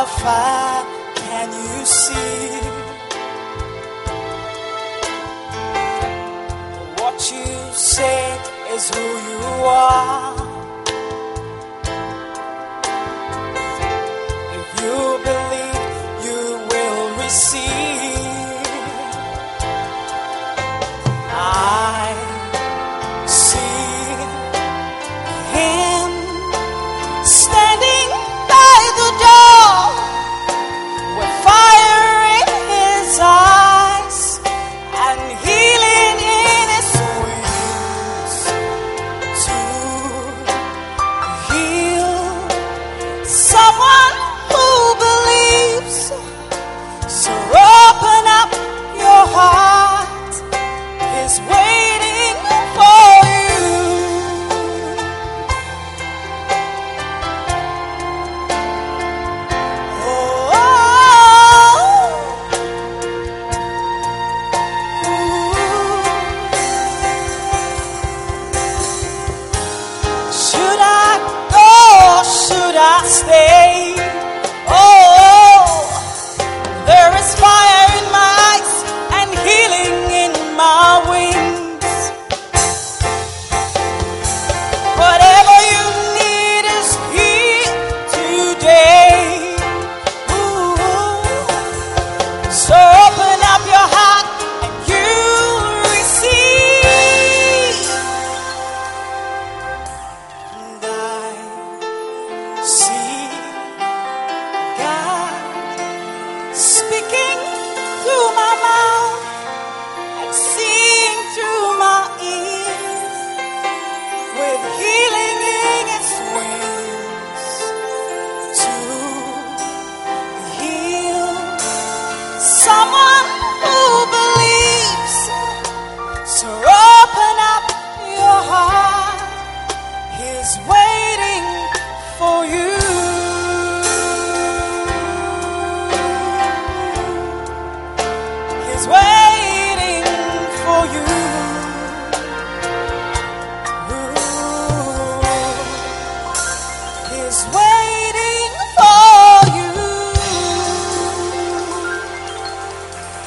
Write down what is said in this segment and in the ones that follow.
How far can you see? What you say is who you are.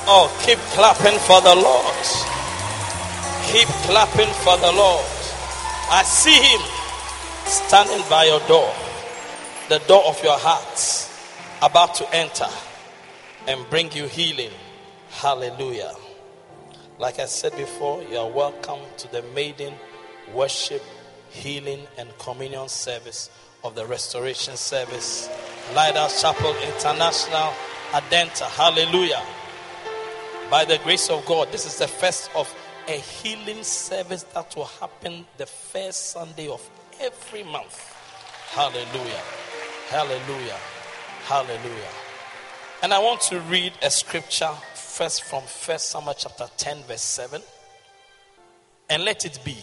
Lord. Keep clapping for the Lord. Keep clapping for the Lord. I see him standing by your door, the door of your heart, about to enter and bring you healing. Hallelujah. Like I said before, you are welcome to the maiden worship, healing, and communion service of the restoration service, Lighthouse Chapel International, Adenta. Hallelujah. By the grace of God, this is the first of a healing service that will happen the first Sunday of every month. Hallelujah. Hallelujah. Hallelujah. And I want to read a scripture first from First Samuel chapter 10, verse 7. And let it be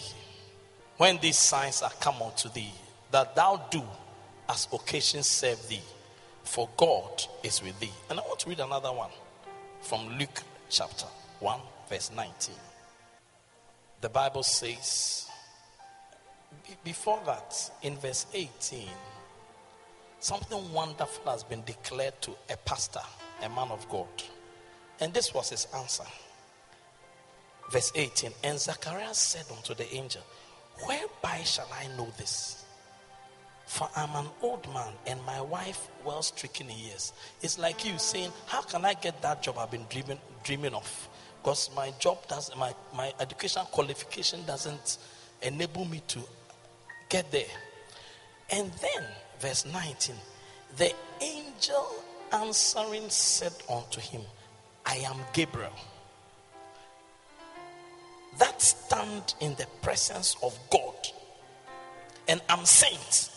when these signs are come unto thee that thou do as occasion serve thee, for God is with thee. And I want to read another one from Luke chapter 1, verse 19. The Bible says, before that, in verse 18, something wonderful has been declared to a pastor, a man of God. And this was his answer. Verse 18 And Zacharias said unto the angel, Whereby shall I know this? For I'm an old man and my wife well stricken in years. It's like you saying, How can I get that job I've been dreaming, dreaming of? Because my job does my, my education qualification doesn't enable me to get there. And then, verse 19, the angel answering said unto him, I am Gabriel. That stand in the presence of God. And I'm sent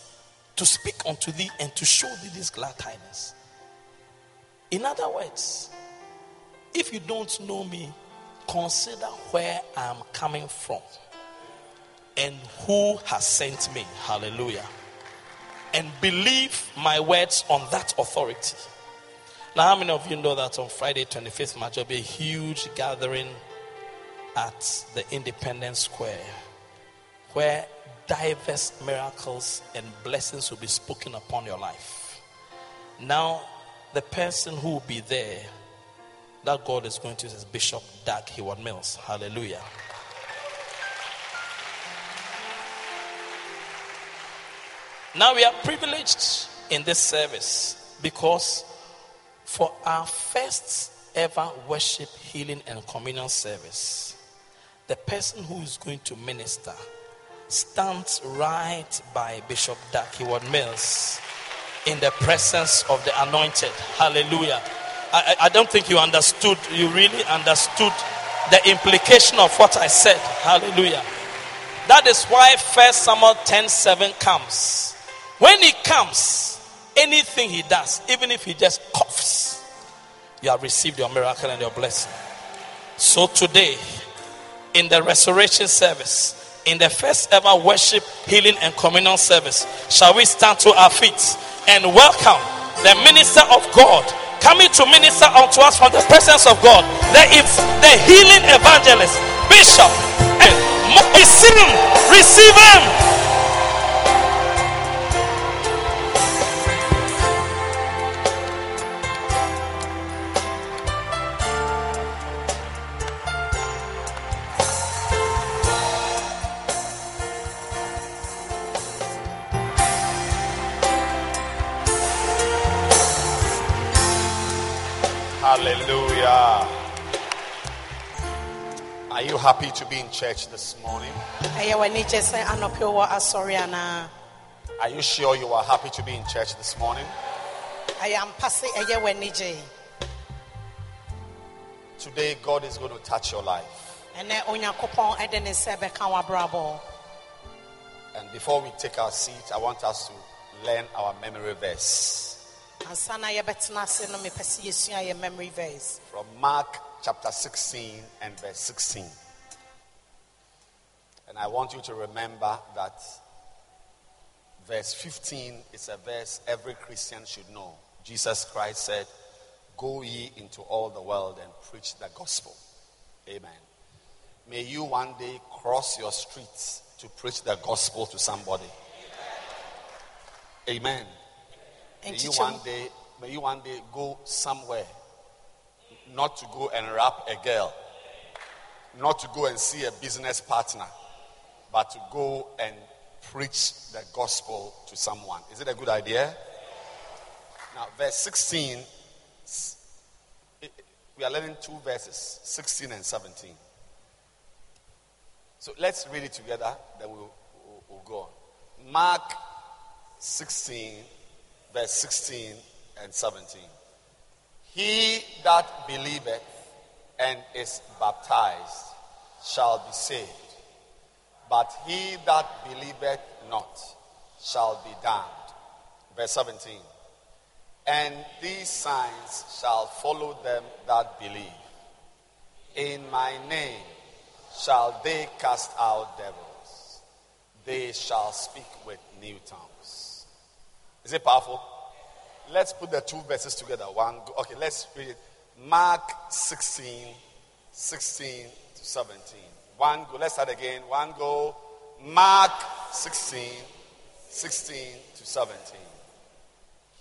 to speak unto thee and to show thee this glad tidings. In other words, if you don't know me, consider where I'm coming from and who has sent me. Hallelujah. And believe my words on that authority. Now, how many of you know that on Friday, 25th March, there'll be a huge gathering at the Independence Square where diverse miracles and blessings will be spoken upon your life. Now, the person who will be there that God is going to use is Bishop Dag Heward Mills. Hallelujah. Now we are privileged in this service because for our first ever worship, healing, and communion service, the person who is going to minister stands right by Bishop Dag Heward Mills in the presence of the anointed. Hallelujah. I, I don't think you understood, you really understood the implication of what I said. Hallelujah. That is why First Samuel 10 7 comes. When he comes, anything he does, even if he just coughs, you have received your miracle and your blessing. So today, in the restoration service, in the first ever worship, healing, and communion service, shall we stand to our feet and welcome the minister of God coming to minister unto us from the presence of God? The, the healing evangelist, Bishop, and receive him, receive him. Hallelujah. Are you happy to be in church this morning? Are you sure you are happy to be in church this morning? I am passing Today, God is going to touch your life. And before we take our seat, I want us to learn our memory verse. From Mark chapter 16 and verse 16. And I want you to remember that verse 15 is a verse every Christian should know. Jesus Christ said, Go ye into all the world and preach the gospel. Amen. May you one day cross your streets to preach the gospel to somebody. Amen. May you one day, may you one day go somewhere, not to go and rap a girl, not to go and see a business partner, but to go and preach the gospel to someone. Is it a good idea? Now, verse 16, we are learning two verses 16 and 17. So let's read it together, then we'll, we'll, we'll go on. Mark 16, verse 16 and 17. He that believeth and is baptized shall be saved, but he that believeth not shall be damned. Verse 17. And these signs shall follow them that believe. In my name shall they cast out devils. They shall speak with new tongues. Is it powerful? Let's put the two verses together. One, okay, let's read it. Mark 16, 16 to 17. One go. Let's start again. One go. Mark 16, 16 to 17.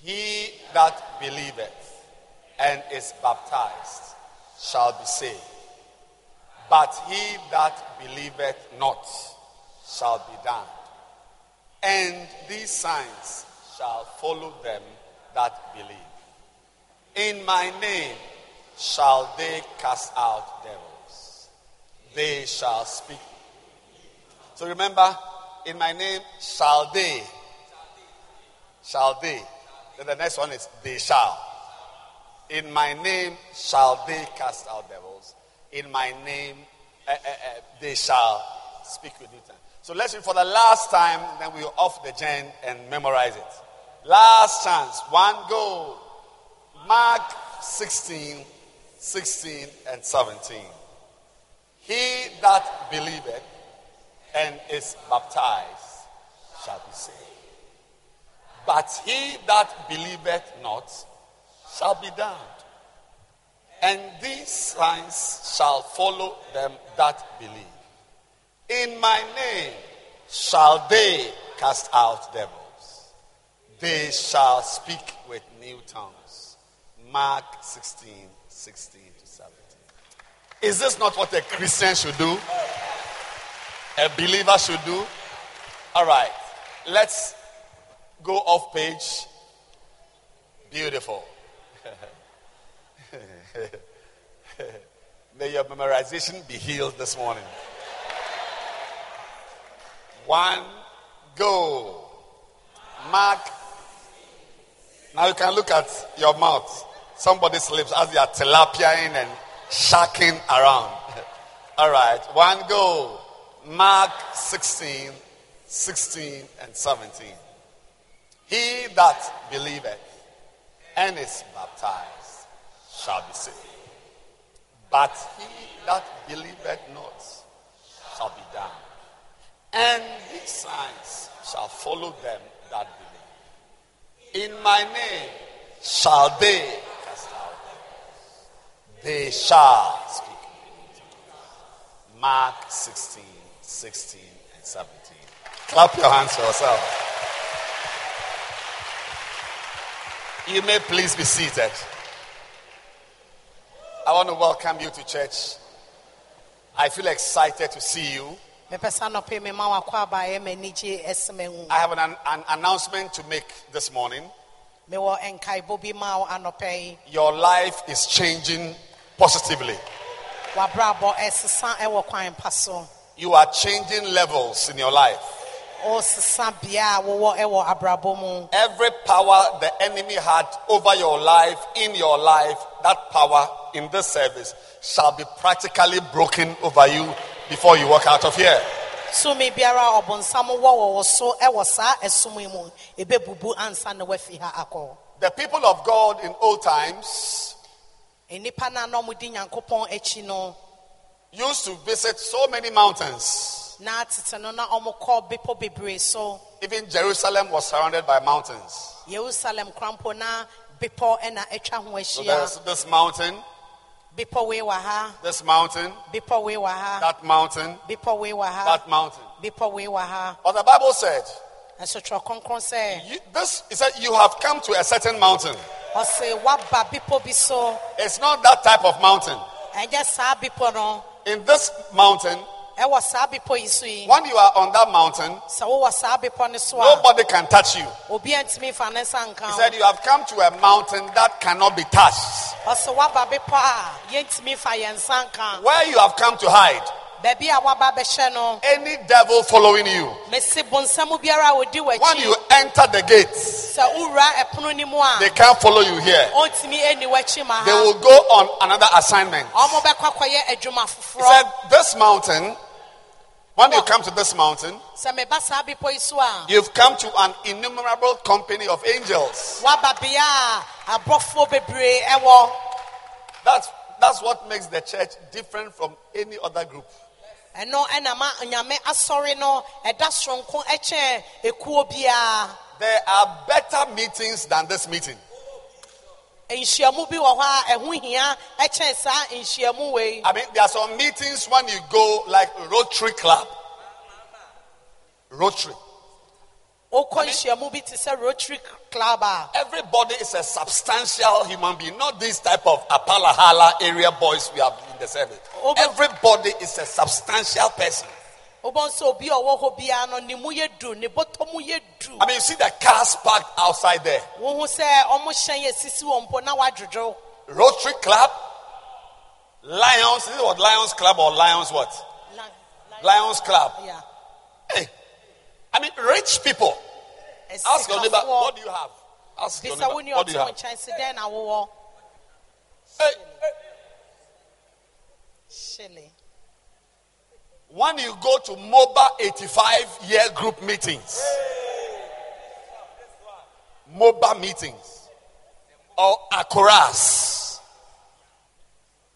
He that believeth and is baptized shall be saved, but he that believeth not shall be damned. And these signs shall follow them that believe. In my name shall they cast out devils. They shall speak. So remember, in my name shall they. Shall they. Then the next one is they shall. In my name shall they cast out devils. In my name uh, uh, uh, they shall speak with new. So let's read for the last time, then we'll off the gen and memorize it. Last chance. One go. Mark 16, 16 and 17. He that believeth and is baptized shall be saved. But he that believeth not shall be damned. And these signs shall follow them that believe. In my name shall they cast out devils. They shall speak with new tongues. Mark 16, 16 to 17. Is this not what a Christian should do? A believer should do? All right. Let's go off page. Beautiful. May your memorization be healed this morning. One, go. Mark. Now you can look at your mouth. Somebody's lips as they are tilapiaing and sharking around. All right. One, go. Mark 16, 16 and 17. He that believeth and is baptized shall be saved. But he that believeth not shall be damned. And these signs shall follow them that believe. In my name shall they cast out. They shall speak. Mark 16, 16 and 17. Clap your hands for yourself. You may please be seated. I want to welcome you to church. I feel excited to see you. Mepɛ sɛ anɔpɛ me ma wakɔ abaeɛ m'anigye ɛsɛ mahu I have an, an announcement to make this morning. mewɔ nkaebɔ bi ma wo anɔpɛ yi Your life is changing positively. wabrabɔ ɛsesa ɛwɔ kwan pa so You are changing levels in your life. ɔsesa bea a wowɔ ɛwɔ abrabɔ mu Every power the enemy had over your life, in your life, that power in this service shall be practically broken over you before you walk out of here. tumi biara a ɔbonsam wɔ wɔ wo so ɛwɔ saa ɛsom yi mu ɛbɛbubu ansa na ha akɔ The people of God in old times nnipa no a na nyankopɔn akyi no used to visit so many mountains. na tete no na ɔmokɔ bepɔ bebree so Even Jerusalem was surrounded by mountains. yerusalem korampo na bepɔ ɛna atwa ho So there's this mountain, bepɔ wei wɔ ha this mountain, bepɔ wei wɔ ha that mountain, bepɔ wei wɔ ha that mountain. bepɔ wei wɔ ha But the Bible said, nso twerɛ kronkron sɛ you, this, it said, you have come to a certain mountain. ɔse waba bepɔ bi so? It's not that type of mountain. ɛnyɛ saa bepɔ no In this mountain, ɛwɔ saa bepɔ yi so yi when you are on that mountain, sɛ wowɔ saa bepɔ no so a nobody can touch you. obi antumi fa ne nsa nka He said, You have come to a mountain that cannot be touched. ɔse waba bepɔ a yɛntumi fa yɛn nsa nka Where you have come to hide, baabi a waba bɛhyɛ no any devil following you, mesi bonsam biara a ɔdi when you enter the gates, sɛ wowura ɛpono no mu they can't follow you here. ɔntumi ɛni w'akyi ma They will go on another assignment. ɔmo bɛkɔ akɔyɛ adwuma He said, This mountain, when you come to this mountain, sɛ meba saa bepɔ yi so a you've come to an innumerable company of angels. waba bea a aborɔfoɔ bebree ɛwɔ That's, that's what makes the church different from any other group. ɛno ɛna ma nyame asɔre no ɛda soronko ɛkyɛn ekuo biara There are better meetings than this meeting. Nhyiamu bi wɔ hɔ a ɛho hia ɛkyɛn saa nhyiamu wei I mean, there are some meetings when you go, like Rotary Club. Rotary. wokɔ nhyiamu bi te sɛ rotary club a Everybody is a substantial human being, not this type of Apalahala area boys we have in the service. Everybody is a substantial person. Wobɛn sɛ obi a ɔwɔ hɔ biara no ne mu yɛ du ne bɔtɔ mu yɛ du I mean, you see the cars parked outside there. wohu sɛ ɔmo hyɛn yɛ sisi wɔ mpo na wadwodwo Rotary Club, Lions. Is it what Lions Club or Lions what? Lions Club. Yeah. Hey, I mean, rich people. Ask your neighbor, what do you have? Ask your neighbor, what do you have? nkyɛn se dɛn na Hey, hyele when you go to MOBA 85 year group meetings, MOBA meetings, or Akoras,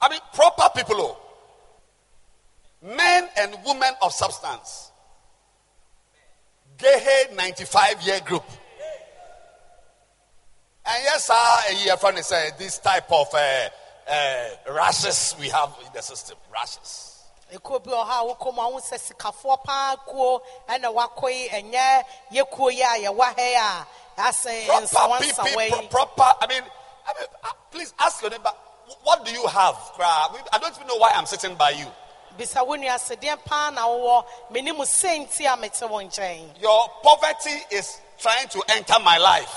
I mean, proper people, oh. men and women of substance, Gehe 95 year group. And yes, sir, a year from say this type of uh, uh, rashes we have in the system. Rashes. Ekuo bi wɔ hɔ a wokɔ mu a sikafoɔ paa kuo ɛna wakɔ yi ɛnyɛ yɛ kuo yi a yɛwɔ ha yi a asɛn proper nsawa people, nsawa pro- yi proper. I mean, I mean, uh, please ask your neighbor, what do you have? Cra? I don't even know why I'm sitting by you. bisa wo nua sɛ deɛn paa na wowɔ menim sɛ nti a mete wo nkyɛn Your poverty is trying to enter my life.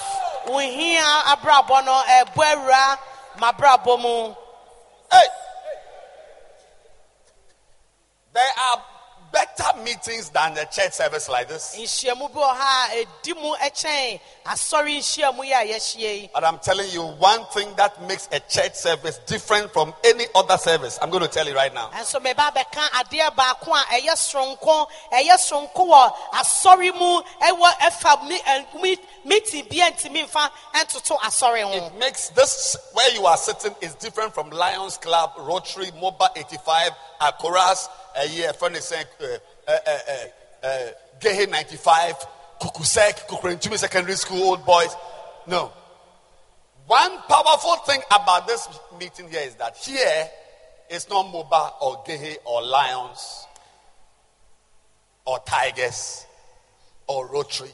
wo hia abrabɔ no ɛbɔ awura mabrabɔ mu Hey, there are meetings than the church service like this. nhyiamu bi wɔ ha a ɛdi mu kyɛn asɔre nhyiamu yi a yɛahyia yi But I'm telling you one thing that makes a church service different from any other service. I'm going to tell you right now. ɛnso meba bɛka adeɛ baako a ɛyɛ soronko ɛyɛ soronko wɔ asɔre mu ɛwɔ ɛfa mi ɛ mi meeting bi a ntumi nfa ɛntoto asɔre ho It makes this where you are sitting is different from Lions Club, Rotary, MOBA 85, Akoras, a year friend is saying, uh, uh, uh, Gehe 95, Kukusek, Kukurantumi Secondary School, old boys. No. One powerful thing about this meeting here is that here it's not MOBA or Gehe or Lions or Tigers or Rotary.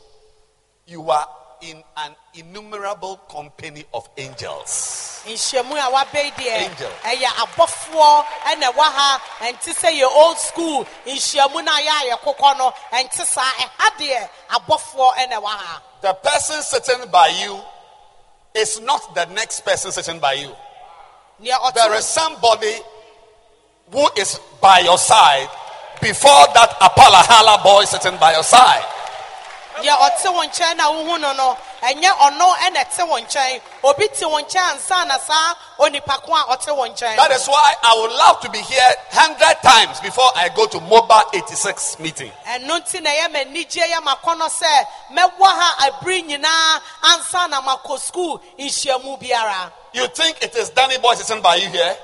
You are in an innumerable company of angels. nhyiamu a wabɛyi deɛ Angel. ɛyɛ abɔfoɔ ɛna ɛwɔ ha ɛnte sɛ yɛ old school nhyiamu no a yɛ a yɛkokɔ no ɛnte saa ɛha deɛ abɔfoɔ ɛna ɛwɔ ha The person sitting by you is not the next person sitting by you. There is somebody who is by your side before that Apalahala boy sitting by your side. Deɛ ɔte nkyɛn na wohu no no ɛnyɛ ɔno ɛna ɛte nkyɛn obi te nkyɛn ansa na saa onipa ko a ɔte nkyɛn That is why I would love to be here 100 times before I go to MOBA 86 meeting. ɛno nti na ɛyɛ m'anigye yɛ makɔnɔ sɛ mɛwɔ ha abiri nyinaa ansa na makɔ skuul nhyiamu biara You think it is Danny boy sitting by you here?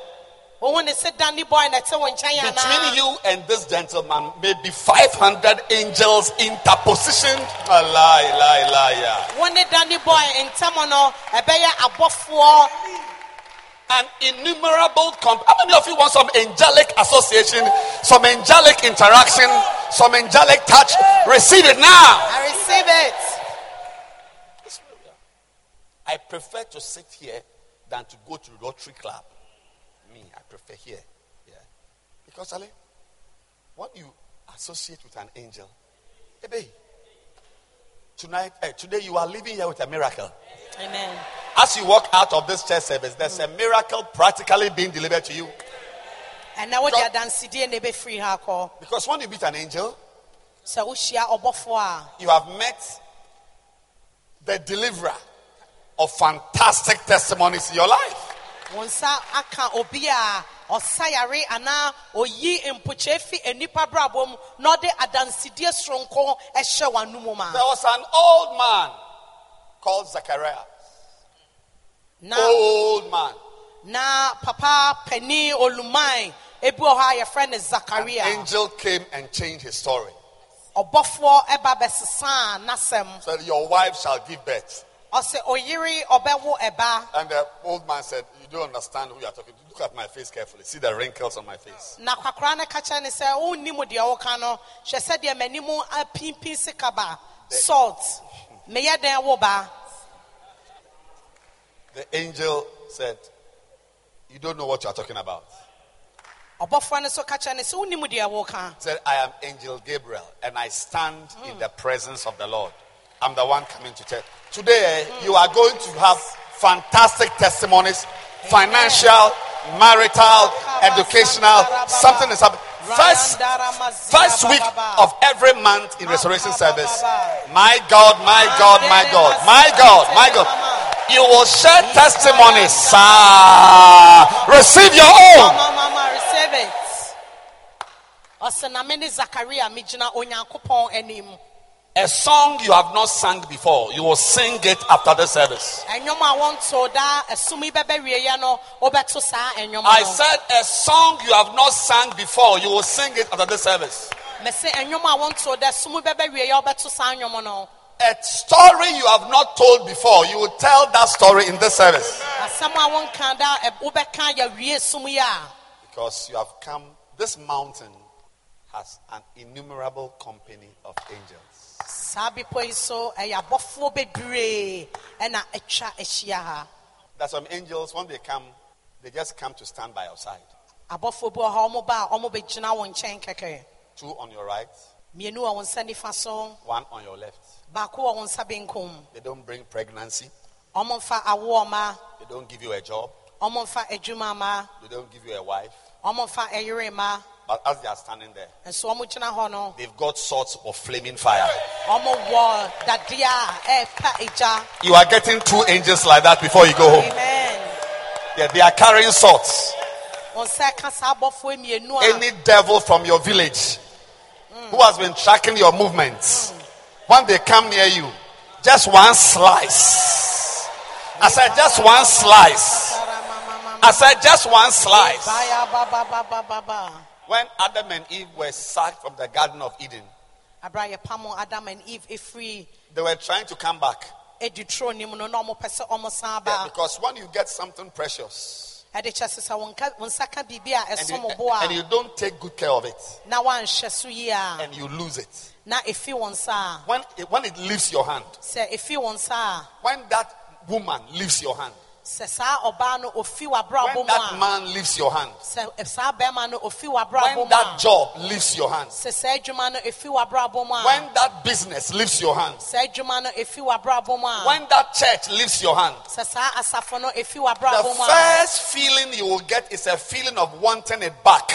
Between you and this gentleman, maybe 500 angels interpositioned. Ah, lie, lie, lie, yeah. wo ne danny boy ntam no ɛbɛyɛ abɔfoɔ An innumerable comp. How many of you want some angelic association, some angelic interaction, some angelic touch? Receive it now. i receive it I prefer to sit here than to go to the Rotary Club. Here. Yeah. Because, Ali, what you associate with an angel, Ebe, tonight, eh, today you are living here with a miracle. Amen. As you walk out of this church service, there's a miracle practically being delivered to you. And now what they are dancing, they be free call. Because when you meet an angel, So you have met the deliverer of fantastic testimonies in your life. Wonsa aka obi a ɔsayare anaa oyi mpokye fi enipa brabɔ mu na ɔde adansidie soronko ɛhyɛ w'anum ma. There was an old man called Zachariah. Na Old man. na papa panin oluman ebi wɔ hɔ a yɛfrɛ no Zakaria. Angel came and changed his story. Ɔbɔfoɔ ɛba bɛsesa n'asɛm. Said, Your wife shall give birth. Ɔsɛ oyiri ɔbɛwo ɛba. And the old man said, You don't understand who you are talking to. Look at my face carefully. See the wrinkles on my face. Na kwakora oh, no ka kyerɛ ne sɛ wonnim deɛ woka no hwɛ sɛdeɛ m'anim apimpin sikaba salt meyɛ dɛn wo ba The angel said, You don't know what you are talking about. ɔbɔfoɔ no so ka kyerɛ ne sɛ wonnim oh, deɛ woka said, I am Angel Gabriel and I stand in the presence of the Lord. I'm the one coming to tell. Today, you are going to have fantastic testimonies, financial, marital, educational. Something is happening. First, first week of every month in restoration service. My God, my God, my God, my God, my God. You will share testimonies. Ah, receive your own. Receive it. Ɔsɛ na me ne zakaria megyina onyankopɔn anim A song you have not sung before, you will sing it after the service. a wɔnto da ɛsom yi bɛbɛwieɛ no wobɛto saa ɛnwom I said a song you have not sung before, you will sing it after the service. a wɔnto da som yi bɛbɛwieɛ wobɛto saa nnwom no A story you have not told before, you will tell that story in this service. asɛm a wonka da ɛ- wobɛka yɛwie som yi a Because you have come, this mountain has an innumerable company of angels. Saa bepɔ yi so ɛyɛ abɔfoɔ bebree ɛna ahyia ha. There's some angels, when they come, they just come to stand by your side. abɔfoɔ bi wɔ hɔ ɔmo ba a ɔmo bɛgyina wo nkyɛn kɛkɛ Two on your right, mmienu wɔ wo nsa nifa so one on your left. baako wɔ wo nsa benkum. They don't bring pregnancy, ɔmo mfa awoɔ ma. They don't give you a job, ɔmo mfa adwuma ma. They don't give you a wife. ɔmo mfa ɛyere ma But as they are standing there, nso ɔmo gyina hɔ no they've got swords of flaming fire. ɔmo wɔ dadeɛ a ɛɛpa eh, agya You are getting two angels like that before you go home. amen Yeah, they are carrying swords. wɔn nsa ka saa abɔfoɔ mmienu a Any devil from your village who has been tracking your movements, when they come near you, just one slice. I said, just one slice. I said, just one slice. When Adam and Eve were sacked from the Garden of Eden, Adam and Eve they were trying to come back. edi tro nim no na ɔmo pɛ sɛ ɔmo san Yeah, because when you get something precious ɛde kyɛ sɛ sɛ wɔn nka- wɔn nsa ka biribi a and you, and you don't take good care of it na wanhwɛ so yie a and you lose it, na efi wɔn nsa a when it, when it leaves your hand, sɛ efi wɔn nsa a when that woman leaves your hand, sɛ saa ɔbaa no ofi w'abrabɔ when that man leaves your hand, sɛ eh, saa bɛrima no ofi w'abrabɔ when that job leaves your hand, sɛ saa adwuma no efi w'abrabɔ mu a when that business leaves your hand, saa adwuma no efi w'abrabɔ mu a when that church leaves your hand, sɛ saa asafo no efi the w'abrabɔ mu a first feeling you will get is a feeling of wanting it back.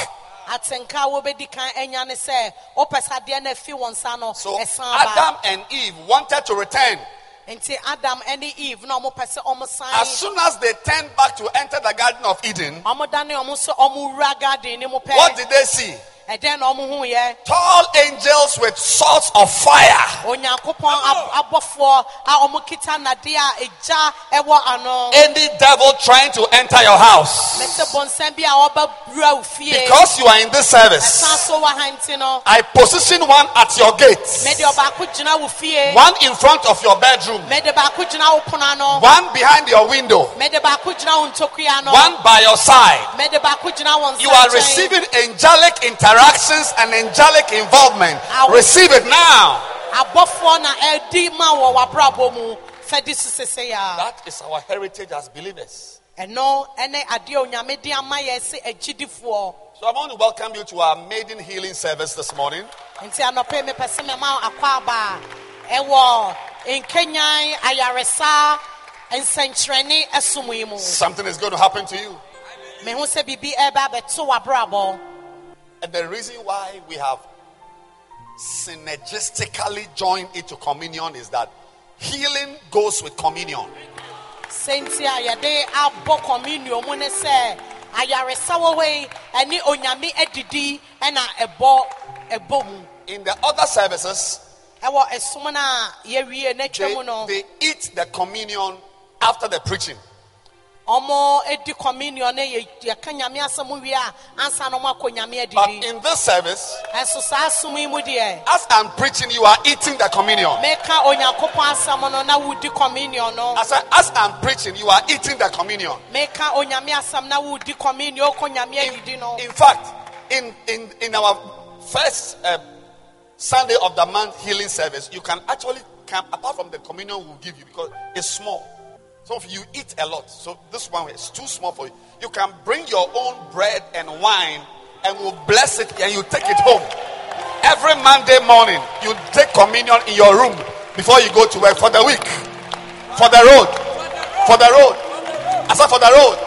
atenka a wobɛdi kan anya ne sɛ wopɛ sɛ adeɛ no afi wɔn nsa no So Adam and Eve wanted to return. Nti adam ne eve na ɔmo pɛ sɛ ɔmo san As soon as they turned back to enter the Garden of Eden, ɔmo dane ɔmo sɛ ɔmo wura garden ne mu pɛ what did they see? Ɛdɛn na ɔmo hu yɛ Tall angels with swords of fire. onyankopɔn ab- abɔfoɔ a ɔmo kita nnadeɛ a egya ɛwɔ ano Any devil trying to enter your house. mɛsɛ bɔnsɛn bi a ɔbɛwura wo fie Because you are in this service, so wɔ ha nti no I position one at your gate, mɛde ɔbaako gyina wo fie one in front of your bedroom, mɛde baako gyina wo pono ano one behind your window, mɛde baako gyina wo ntokua no one by your side. mɛde baako gyina wɔn You are receiving angelic interactions and angelic involvement. Receive it now. abɔfoɔ na ɛdi ma wɔ w'abrabɔ mu fɛdi so sese a That is our heritage as believers. ɛno ɛne adeɛ a onyame de ama yɛ se So I want to welcome you to our maiden healing service this morning. nti anɔpɛ mepɛ sɛ mɛma akɔ aba a ɛwɔ nkenyan ayaresa nsɛnkyerɛnne ɛsom yi mu Something is going to happen to you. And the reason why we have synergistically joined it to communion is that healing goes with communion. sɛ nti a yɛde communion mu ne sɛ ayaresa wɔ hɔ onyame ɛna ɛbɔ ɛbɔ mu In the other services, ɛwɔ ɛsom no a yɛwie they, no they eat the communion after the preaching. Ɔmo edi communion ne yɛ yɛka nyame asɛm wie a ansa na ɔmo akɔ nyame But in this service, ɛso saa asom yi mu deɛ as I'm preaching, you are eating the communion. meka onyankopɔn asɛm no na wodi communion no I as I'm preaching, you are eating the communion. meka onyame asɛm na wodi communion wokɔ nyame adidi no In fact, in, in, in our first uh, Sunday of the month healing service, you can actually come, apart from the communion we'll give you, because it's small. Some of you eat a lot, so this one is too small for you. You can bring your own bread and wine and we'll bless it and you take it home. Every Monday morning, you take communion in your room before you go to work for the week, for the road, for the road. I said for the road.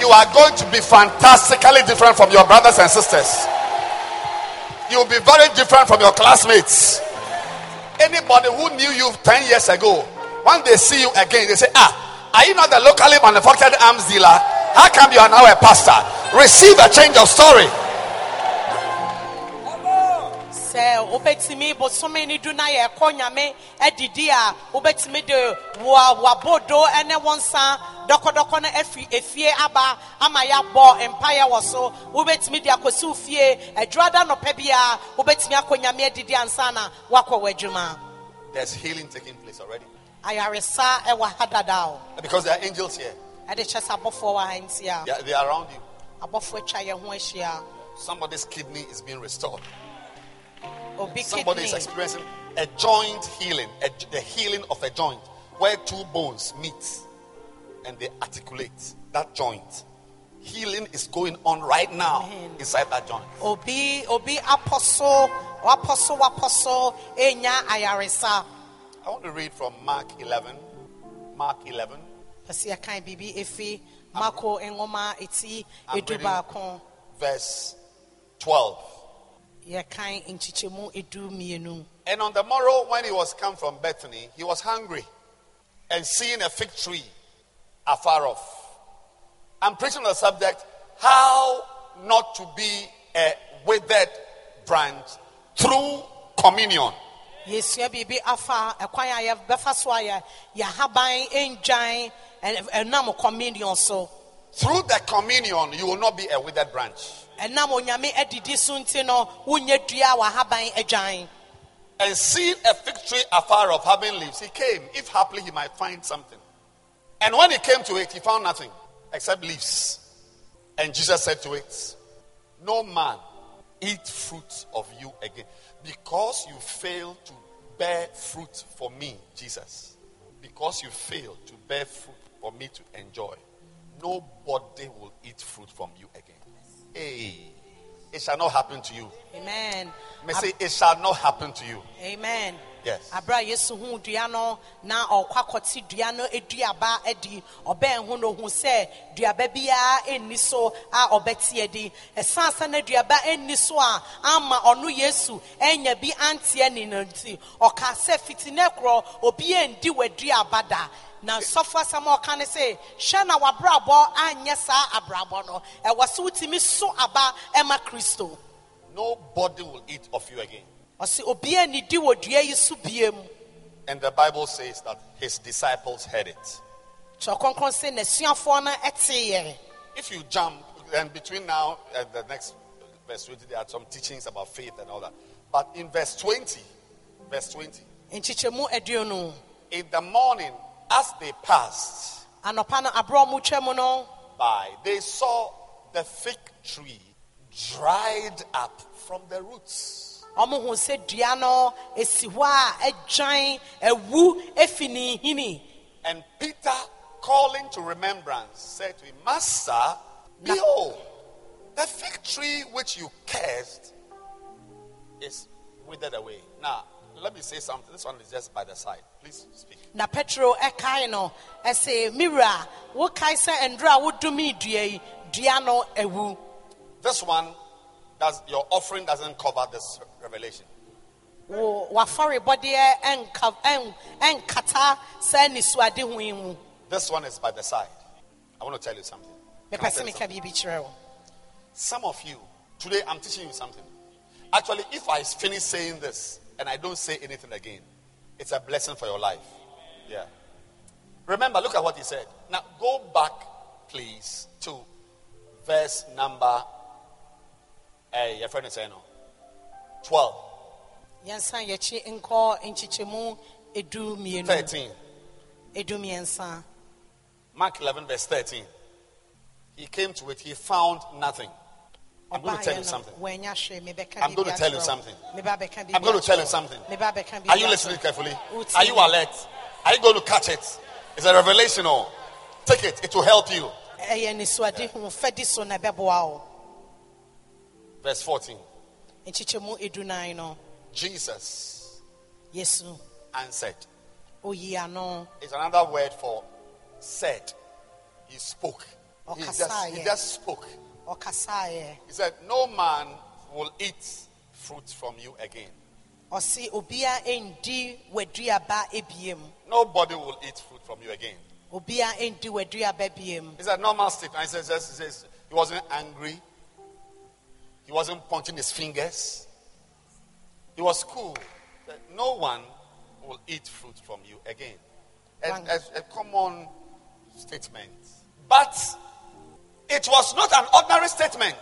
You are going to be fantastically different from your brothers and sisters. You'll be very different from your classmates. Anybody who knew you 10 years ago, when they see you again, they say, Ah, are you not the locally manufactured arms dealer? How come you are now a pastor? Receive a change of story. sɛ wobɛtumi bosome ne du na yɛkɔ nyame adidi a wobɛtumi de wabodo ne wo nsa dɔkɔdɔkɔ no afi efie aba ama yɛabɔ mpayɛ wɔ so wobɛtumi de akɔsi wo fie adwuada nɔpɛ biara wobɛtumi akɔ nyame adidi ansa na woakɔ w'adwuma There's healing taking place already. Ayaresa ɛwɔ ha dada o Because there are angels here. ɛde kyɛ sɛ abɔfoɔ wɔ ha nti They are, they are around you. abɔfoɔ atwa yɛn ho ahyia Somebody's kidney is being restored. obi Somebody is experiencing a joint healing, a, the healing of a joint where two bones meet and they articulate that joint. Healing is going on right now Amen. inside that joint. obi obi so wapɔ so enya ayaresa I want to read from Mark 11. Mark 11. pɛsɛ yɛkan biribi efi mako nwoma eti I'm reading verse 12. yɛkan nkyekyɛmu edu mmienu And on the morrow, when he was come from Bethany, he was hungry and seeing a fig tree afar off. I'm preaching on the subject how not to be a withered branch through communion. Yɛsua biribi afa ɛkwan a yɛbɛfa so a yɛ yɛahaban ndwan ɛnam communion so Through the communion, you will not be a withered branch. ɛnam onyame adidi so nti no wonyɛ dua a adwan And seeing a fig tree afar off having leaves, he came, if haply he might find something. And when he came to it, he found nothing except leaves. And Jesus said to it, No man eat fruit of you again because you fail to bear fruit for me, Jesus. Because you fail to bear fruit for me to enjoy, nobody will eat fruit from you again. Hey, it shall not happen to you. amen May say, it shall not happen to you. amen Yes. abere a yesu hu dua no na ɔkɔ akɔte dua no aduaba adi. Ɔbɛn ho no hu sɛ duaba biara ɛnni so a ɔbɛte adi. Ɛsan sɛ na duaba ɛnni so a ama ɔno yesu ɛnya bi anteɛ ne no nti ɔka sɛ fitine korɔ obi ɛndi w'aduaba da. Na sɔfo asɛm a ɔka ne sɛ hyɛ na w'abrabɔ anyɛ saa abrabɔ no. Ɛwɔ sɛ wotumi so aba ɛma kristo. Nobody will eat of you again. Ɔsi obiara nnidi wɔ dua yi so bie mu And the Bible says that his disciples heard it. kyerɛ kronkron sɛ n'asuafoɔ no teeɛ If you jump, and between now and the next verse 20, there are some teachings about faith and all that. But in verse 20, verse 20, in the morning, as they passed anɔpa no aborɔ mu twa mu no by, they saw the fig tree dried up from the roots. Ɔmo hu sɛ dua no esi hɔ a ɛdwan efi ne hini And Peter, calling to remembrance, said to him, Master, behold, the fig tree which you cursed is withered away. Now, let me say something. This one is just by the side. Please speak. na petro ɛkae no ɛsɛ mewura wokae sɛ ndoro a wodumi dua yi dua no ewu This one, does your offering doesn't cover this revelation. wo w'afɔrebɔdeɛ ɛnka ɛn ɛnkata sɛ nisuade ho yi mu This one is by the side. I want to tell you something. Can I mepɛ tell something? biribi kyerɛ wo Some of you, today I'm teaching you something. Actually, if I finish saying this and I don't say anything again, it's a blessing for your life. Yeah. Remember, look at what he said. Now, go back, please, to verse number. Hey, your friend is saying no. 12, yɛnsa yɛkyi nkɔ nkyekyɛmu edu mmienu 13. Mark 11, verse 13. He came to it, he found nothing. I'm going to tell you something. wanya hwee, mebɛka I'm going to tell you something. Meba bɛka biribi I'm going to tell you something. Meba bɛka biribi Are you listening carefully? Are you alert? Are you going to catch it? It's a revelation. Oh, take it. It will help you. ɛyɛ nisuade ho fɛdi so na ɛbɛboa wo Verse 14. Jesus yesu answered. It's another word for said. He spoke. He just, he just spoke. He said, No man will eat fruit from you again. ɔsi obia endi w'aduaba ebiem Nobody will eat fruit from you again. obia endi w'aduaba biem It's a normal statement. He says, yes, he says he wasn't angry. He wasn't pointing his fingers. He was cool. That No one will eat fruit from you again. A, One. a- a common statement. But it was not an ordinary statement.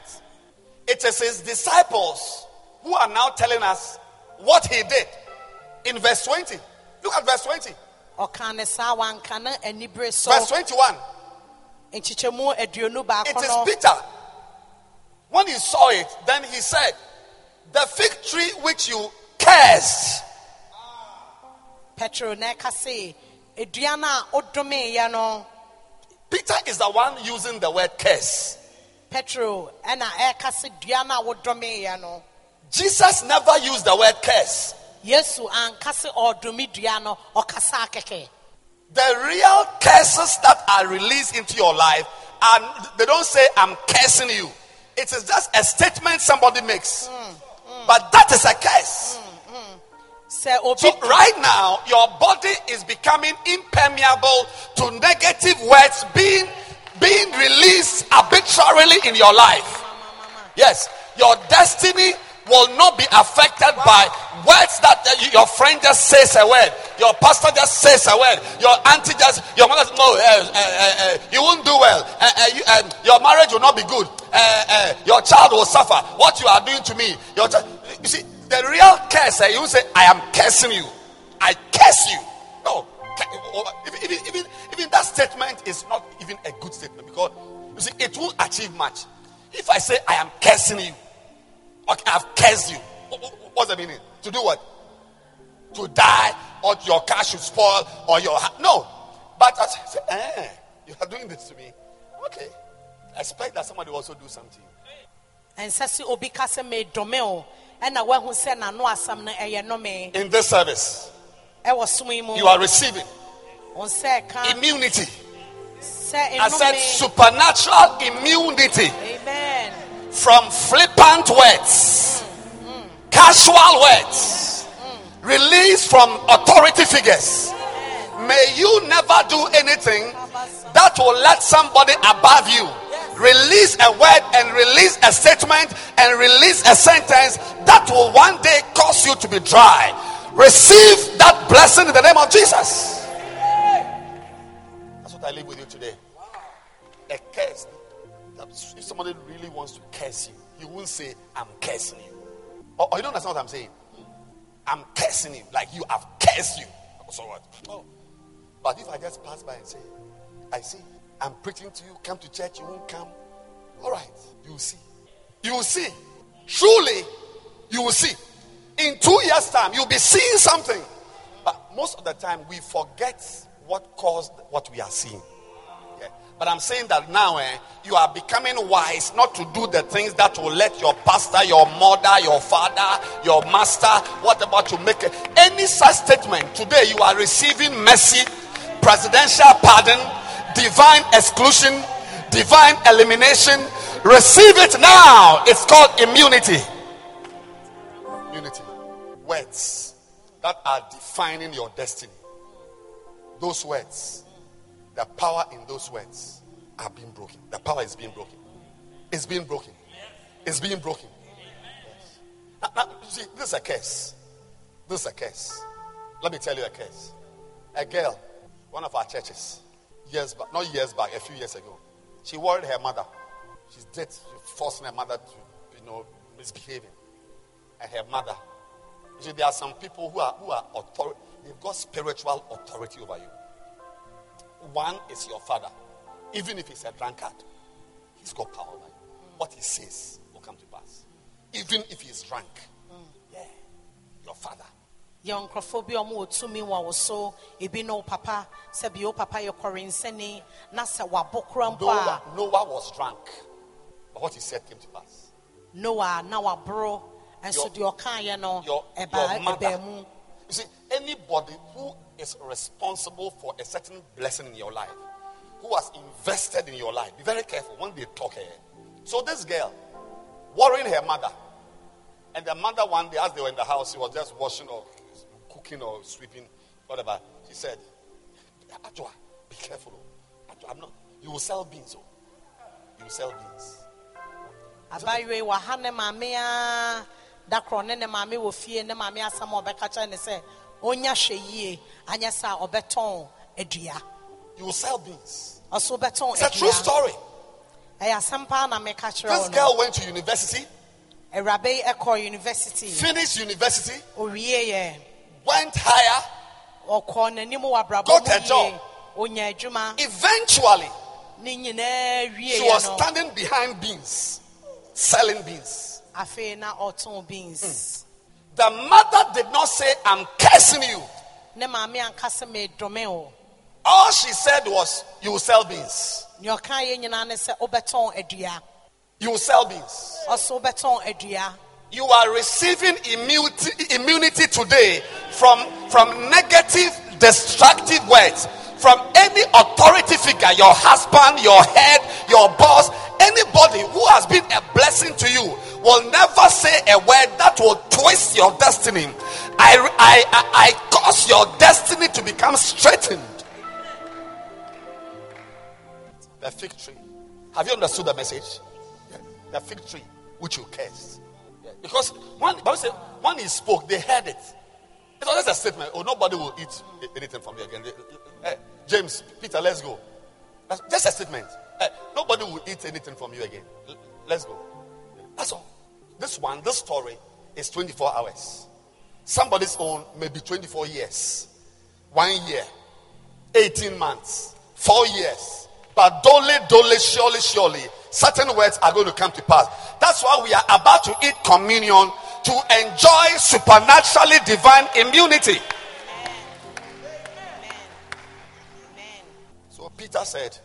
It is his disciples who are now telling us what he did. In verse 20. Look at verse 20. ɔka ne saa wanka na anibere so Verse 21. nkyekyɛmu aduonu It is Peter. When he saw it, then he said, The fig tree which you cursed. petro na ɛka se edua no a odomeeɛ no Peter is the one using the word curse. petro ɛna ɛka se dua no a wodomeeɛ no Jesus never used the word curse. yesu anka se ɔdome dua no The real curses that are released into your life, and they don't say, I'm cursing you. It is just a statement somebody makes. But that is a curse. obi So right now, your body is becoming impermeable to negative words being being released arbitrarily in your life. Yes, your destiny will not be affected by words that uh, your friend just says a word, your pastor just says a word, your auntie just, your mother says, no, uh, uh, uh, uh, you won't do well, uh, you, your marriage will not be good, your child will suffer. What you are doing to me, your child. You see, the real curse, uh, you say, I am cursing you, I curse you. No, ca- even, even, even, even that statement is not even a good statement because you see, it won't achieve much. If I say, I am cursing you, Okay, I've cursed you. Wh- wh- What's the meaning? To do what? To die, or your car should spoil, or your ha- no. But I say, eh, you are doing this to me. Okay, I expect that somebody will also do something. sɛ obi ka sɛ medome o ɛna woahu sɛ n'ano asɛm no nome In this service, ɛwɔ som yi you are receiving wo sɛ ka immunity. I said supernatural immunity amen from flippant words, casual words, released from authority figures. May you never do anything that will let somebody above you release a word and release a statement and release a sentence that will one day cause you to be dry. Receive that blessing in the name of Jesus. That's what I leave with you today. A curse. If somebody really wants to curse you, he won't say, I'm cursing you. Or, or you don't understand what I'm saying? I'm cursing you. Like you have cursed you. So what? No. But if I just pass by and say, I see, I'm preaching to you, come to church, you won't come. All right, you will see. You will see. Truly, you will see. In two years' time, you'll be seeing something. But most of the time, we forget what caused what we are seeing. But I'm saying that now eh, you are becoming wise not to do the things that will let your pastor, your mother, your father, your master, whatever to make it. any such statement. Today you are receiving mercy, presidential pardon, divine exclusion, divine elimination. Receive it now. It's called immunity. Immunity. Words that are defining your destiny. Those words, the power in those words are being broken. The power is being broken. It's being broken. It's being broken. Yes. Now, now, see, this is a curse. This is a curse. Let me tell you a curse. A girl, one of our churches, years back, not years back, a few years ago, she worried her mother. She's dead, forcing her mother to, you know, misbehaving. And her mother. You see, there are some people who are who are authority, they've got spiritual authority over you. One is your father. Even if he's a drunkard, he's got power over you. What he says will come to pass. Even if he's drunk. Yeah. Your father. yɛ nkurɔfoɔ bi a wɔn wɔ tumi wɔ wo so ebi ne wo papa sɛ bi wo papa yɛ kɔrensɛni na sɛ wabɔ kura mpo Noah, a Noah was drunk. But what he said came to pass. noa na waboro nso Your- deɛ ɔkaeɛ no Your, ɛbaa your ɛbaa mu You see, anybody who is responsible for a certain blessing in your life, who has invested in your life, be very careful when they talk here. So this girl, worrying her mother, and the mother one day, as they were in the house, she was just washing or cooking or sweeping, whatever. She said, Ajwa, be careful. oh. Ajwa, I'm not. You will sell beans. Oh. You will sell beans. abayewa ne maame a da korɔ ne ne maame wɔ ne maame asɛm a ɔbɛka ne sɛ ɔnya hwɛ yie anyɛ sɛ a ɔbɛtɔn adua You will sell beans. ɔso bɛtɔn It's a true story. ɛyɛ asɛm paa na meka kyerɛ This wo no girl went to university, awuraba yi ɛkɔ university finished university, owie yɛ went higher. ɔkɔ n'anim wɔ abrabɔ Got mu a job. yie onya adwuma Eventually, ne nyinaa wie she was standing behind beans, selling beans. afei na ɔtɔn beans hmm. The mother did not say, I'm cursing you. ne maame ankasa medome All she said was, You will sell beans. nea ɔka yɛ nyinaa ne sɛ wobɛtɔn adua You will sell beans. ɔso wobɛtɔn adua You are receiving immunity, immunity today from, from negative, destructive words. From any authority figure, your husband, your head, your boss, anybody who has been a blessing to you will never say a word that will twist your destiny. I, I, I, I cause your destiny to become straightened. The fig tree. Have you understood the message? Yeah. The fig tree which you cursed. Yeah. Because when, Bible said, when he spoke, they heard it. It's just a statement. Oh, nobody will eat anything from you again. Eh, James, Peter, let's go. That's just a statement. Eh, nobody will eat anything from you again. Let's go. That's all. This one, this story is 24 hours. Somebody's own may be 24 years, one year, 18 months, four years. But dole, dole, surely, surely, certain words are going to come to pass. That's why we are about to eat communion to enjoy supernaturally divine immunity. So Peter said,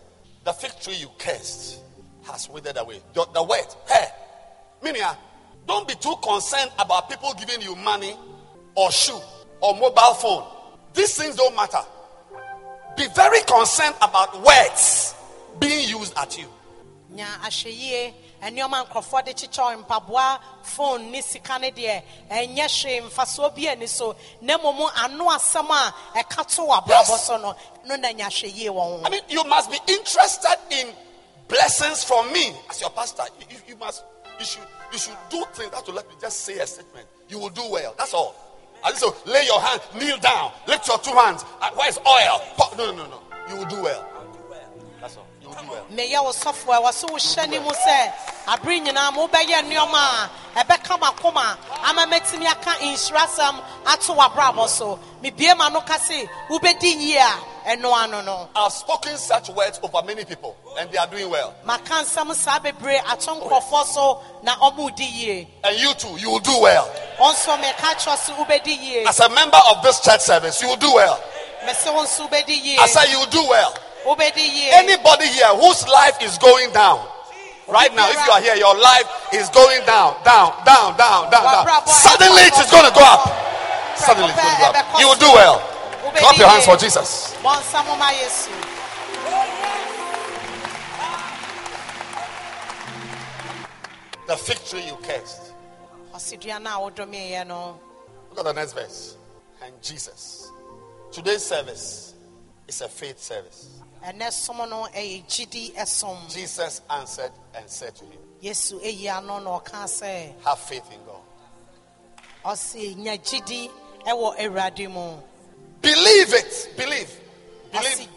The fig tree you cursed has withered away. The, the word, hey, Minia, don't be too concerned about people giving you money or shoe or mobile phone. These things don't matter. Be very concerned about words being used at you. nya ahwɛ yie nneɛma nkurɔfoɔ de kyekyɛ mpaboa phone ne sika ne deɛ ɛnyɛ hwee mfasoɔ bi ani so na mmom ano asɛm a ɛka to wɔ abrabɔ so no no na nya hwɛ yie wɔ I mean, you must be interested in blessings from me as your pastor. You, you- you must, you should, you should do things that will let me just say a statement. You will do well. That's all. And so lay your hand, kneel down, lift your two hands. Uh, Where's oil? No, no, no, no. You will do well. Meyɛ wo sɔfoɔ ɛwɔ so wohyɛ ne mu sɛ abere nyinaa ma wobɛyɛ nneɔma a ɛbɛka makoma ama mɛtumi aka nhyirasɛm ato w'abrabɔ so mebie ma no ka se wobɛdi yie a ɛno ano no I've spoken such words over many people, and they are doing well. maka nsɛm saa bebree ato nkurɔfoɔ so na ɔmo di yie And you too, you will do well. ɔnso meka kyerɛ so wobɛdi yie As a member of this church service, you will do well. mese wo nso wobɛdi yie I say you will do well. Anybody here whose life is going down, right now, if you are here, your life is going down, down, down, down, down, down. Suddenly it is going to go up. Suddenly it's going to go up. You will do well. Clap your hands for Jesus. bɔ nsa mo ma yesu The fig tree you cursed. ɔse dua no a wodomeeɛ no Look at the next verse. And Jesus. Today's service is a faith service. Ɛnɛ som no ɛyɛ gyidi ɛsom Jesus answered and said to him, yesu eyi ano na ɔka sɛ Have faith in God. ɔse nya gyidi ɛwɔ awurade mu Believe it. Believe. Believe.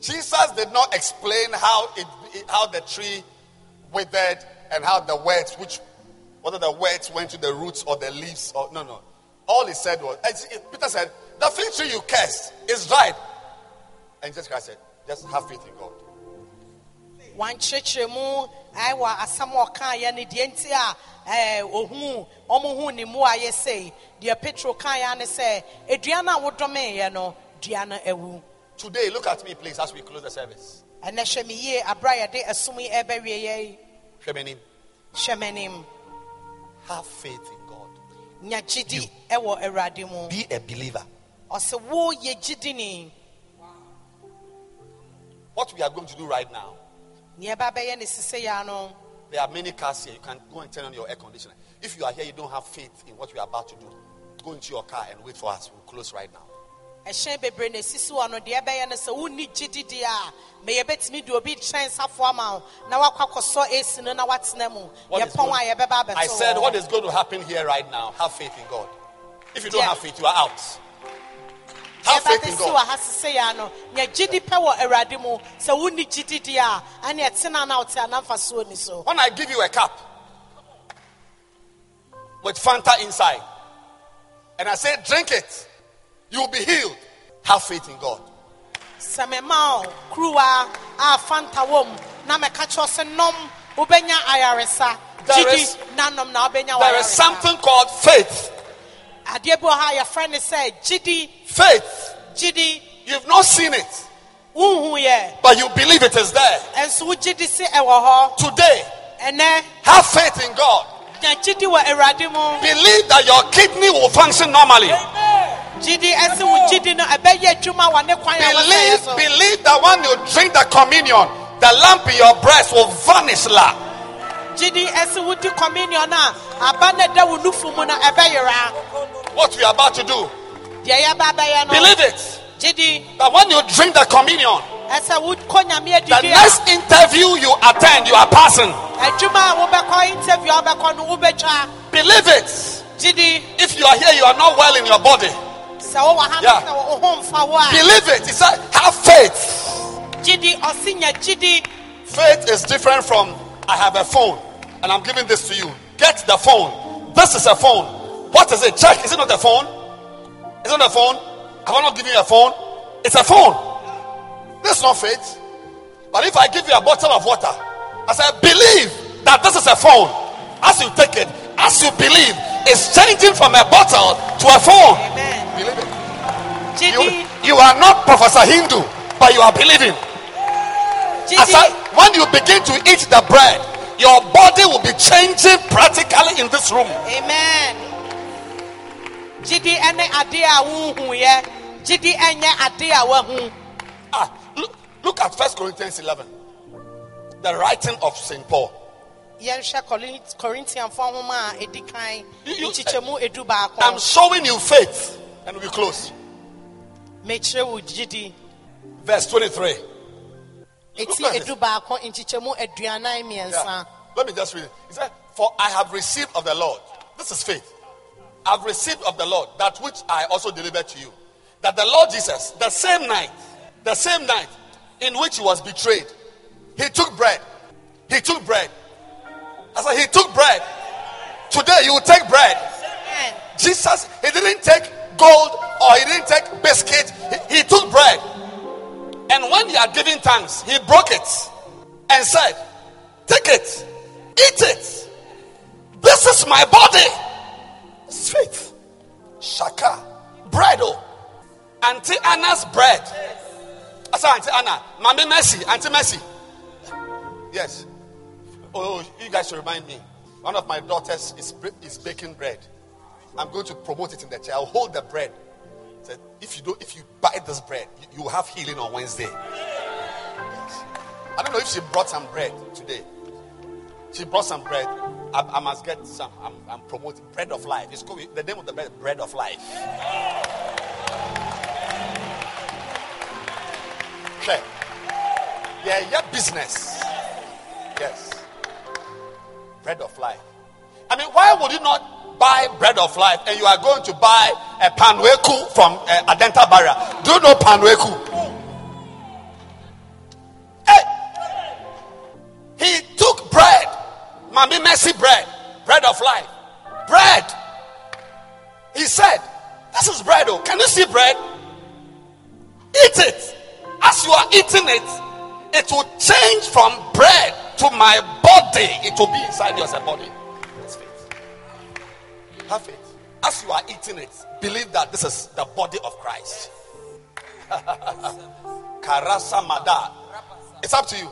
Jesus did not explain how it how the tree withered and how the words which whether the words went to the roots or the leaves or no no. All he said was Peter said, The fig tree you cursed is dried. And Jesus Christ said, Just have faith in God. wankyerɛkyerɛ mu ɛwɔ asɛm a ɔkaeɛ no deɛ nti a eh, ɛɛ, ohuu ɔmo hu ne mu a yɛsɛ deɛ petro kaeɛ ne sɛ edua no a wodomeeɛ no dua no awu Today, look at me, please, as we close the service. ɛnɛ hwɛ me yie abera a yɛde ɛsom yi ɛbɛwie yɛ hwɛ m'anim have faith in God. nya gyidi ɛwɔ awurade mu Be a believer. ɔsɛ woyɛ gyidini What we are going to do right now, nea ɛba bɛyɛ ne sise ya no there are many cars here. You can go and turn on your air conditioner. If you are here, you don't have faith in what we are about to do. Go into your car and wait for us. We'll close right now. ɛhyɛn bebree na esisi hɔ no deɛ ɛbɛyɛ no sɛ wonni gyidi deɛ a mɛ yɛbɛtumi de obi twɛn safo ama wo na wakɔ akɔsɔ esi no na watena mu What is yɛpɔn a yɛbɛba abɛto I said, what is going to happen here right now? Have faith in God. If you don't Yeah. have faith, you are out. Have faith in God. ha sise ya no nya gyidi pɛ wɔ awurade mu sɛ wonni gyidi deɛ a ɛne ɛtena na ɔte anamfasoɔ ni so When I give you a cup with Fanta inside, and I say, drink it, you will be healed. Have faith in God. sɛ mema wo kuruwa a fanta wɔ mu na mɛka kyerɛ wo sɛ nom wobɛnya ayaresa There is- na nom na wobɛnya There is ayaresa something called faith. Faith. You've not seen it, but you believe it is there. ɛnso wogyidi se ɛwɔ hɔ Today, have faith in God. nya gyidi wɔ awurade mu Believe that your kidney will function normally. gyidi ɛse wo gyidi no ɛbɛyɛ adwuma wɔ ne kwan a wɔsɛɛ Believe, believe that when you drink the communion, the lamp in your breast will vanish. La. Gyidi ɛse wodi communion a aba no da wo nufu mu no ɛbɛyera What we are about to do, deɛ yɛba bɛyɛ no believe it. gyidi That when you drink the communion, ɛsɛ wokɔ nyame the adidi a next interview you attend, you are passing. adwuma a wobɛkɔ interview a wobɛkɔ no wobɛtwa Believe it. gyidi If you are here, you are not well in your body. sɛ wowɔ ha no Yeah. sɛ wo ho mfa wo a Believe it. He said, have faith. gyidi ɔse nya gyidi Faith is different from I have a phone and I'm giving this to you. Get the phone. This is a phone. What is it? Check. Is it not a phone? Is it not a phone? Have I not given you a phone? It's a phone. This is not faith. But if I give you a bottle of water, as I say, believe that this is a phone. As you take it, as you believe, it's changing from a bottle to a phone. amen Believe it. You, you are not Professor Hindu, but you are believing. As I, when you begin to eat the bread, your body will be changing practically in this room. amen gyidi ɛne ade a wohuyɛ gyidi ɛnyɛ ade a woahu Ah, look, look at First Corinthians 11, the writing of Saint Paul. yɛnhwɛ Corint- Corinthianfoɔ nhoma a You- you- nkyekyɛmu I'm showing you faith, and we close. mekyerɛ wo gyidi Verse 23. Yeah. Let me just read it. He said, For I have received of the Lord. This is faith. I've received of the Lord that which I also delivered to you. That the Lord Jesus, the same night, the same night, in which he was betrayed, he took bread. He took bread. I said, He took bread. Today you will take bread. Jesus, he didn't take gold or he didn't take biscuit. He, he took bread. And when he had given thanks, he broke it and said, Take it, eat it. This is my body. Sweet. Shaka. Bread. Oh. Auntie Anna's bread. I said, Auntie Anna. Mommy Mercy. Auntie Mercy. Yes. Oh, oh, you guys should remind me. One of my daughters is, is baking bread. I'm going to promote it in the church. I'll hold the bread. Said, if you do, if you buy this bread, you, you will have healing on Wednesday. I don't know if she brought some bread today. She brought some bread. I, I must get some. I'm, I'm, promoting bread of life. It's called the name of the bread, bread of life. Okay. Yeah, yeah, business. Yes. Bread of life. I mean, why would you not buy bread of life and you are going to buy a panweku from uh, Adenta Barrier? Do you know panweku? He took bread, Mami Mercy bread, bread of life. Bread. He said, This is bread. Oh, can you see bread? Eat it. As you are eating it, it will change from bread to my body. It will be inside your body. Have it. As you are eating it, believe that this is the body of Christ. Karasa. It's up to you.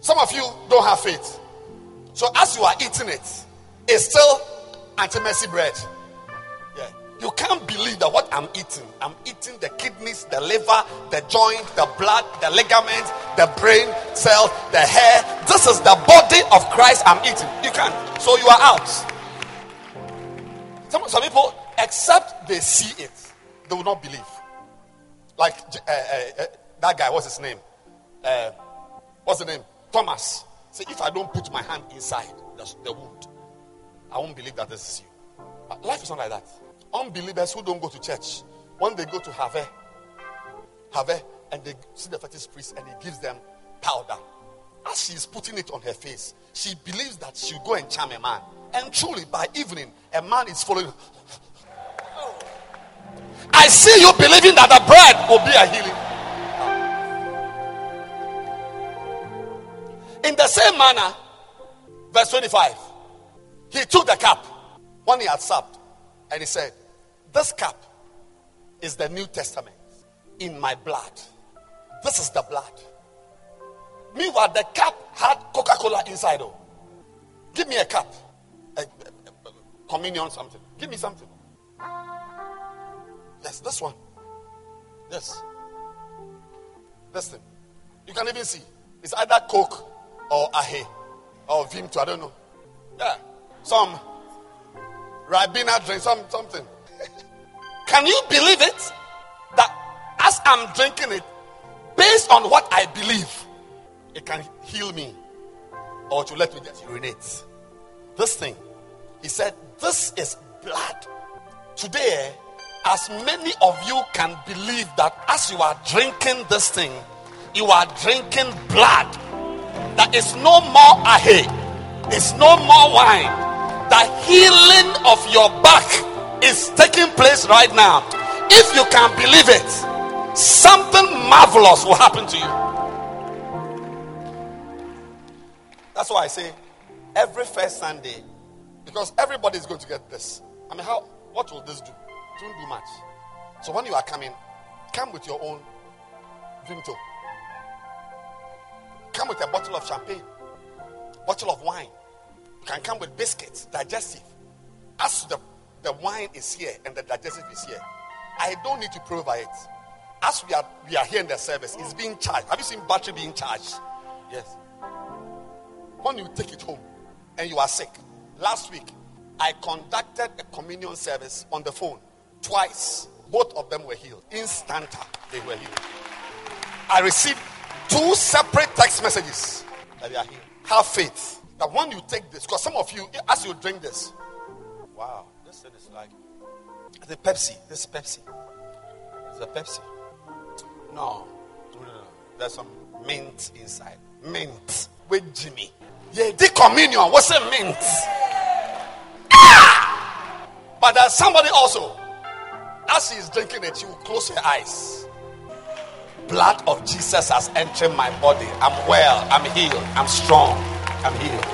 Some of you don't have faith. So as you are eating it, it's still Auntie mercy bread. Yeah. You can't believe that what I'm eating, I'm eating the kidneys, the liver, the joint, the blood, the ligaments, the brain cells, the hair. This is the body of Christ I'm eating. You can't. So you are out. Some, some people, except they see it, they will not believe. Like uh, uh, uh, that guy, what's his name? What's the name? Thomas. Say, if I don't put my hand inside the, the wound, I won't believe that this is you. But Life is not like that. Unbelievers who don't go to church, when they go to Have, Have, and they see the fetish priest and he gives them powder. As she is putting it on her face, she believes that she'll go and charm a man. And truly, by evening, a man is following. I see you believing that the bread will be a healing. In the same manner, verse 25, he took the cup when he had supped and he said, This cup is the New Testament in my blood. This is the blood. Meanwhile, the cup had Coca Cola inside. Oh, give me a cup, communion, something. Give me something. Yes, this one. Yes. This thing. You can even see. It's either Coke or Ahe or Vimto. I don't know. Yeah. Some Ribena drink, some, something. can you believe it? That as I'm drinking it, based on what I believe, it can heal me or to let me just urinate. This thing, he said, this is blood. Today, as many of you can believe that as you are drinking this thing, you are drinking blood. That is no more ahe, it's no more wine. The healing of your back is taking place right now. If you can believe it, something marvelous will happen to you. That's why I say every first Sunday, because everybody is going to get this. I mean, how? What will this do? It won't do much. So when you are coming, come with your own Vimto. Come with a bottle of champagne, bottle of wine. You can come with biscuits, digestive. As the, the wine is here and the digestive is here, I don't need to over it. As we are we are here in the service, it's being charged. Have you seen battery being charged? Yes. When you take it home and you are sick, last week I conducted a communion service on the phone twice. Both of them were healed. Instanta, they were healed. I received two separate text messages that they are healed. Have faith that when you take this, because some of you, as you drink this, wow, this thing is like the Pepsi. This is Pepsi. It's a Pepsi. No, no, no, no. There's some mint inside. Mint. With Jimmy. The communion. What's a mint? Ah! But there's somebody also. As he's drinking it, you close your eyes. Blood of Jesus has entered my body. I'm well. I'm healed. I'm strong. I'm healed.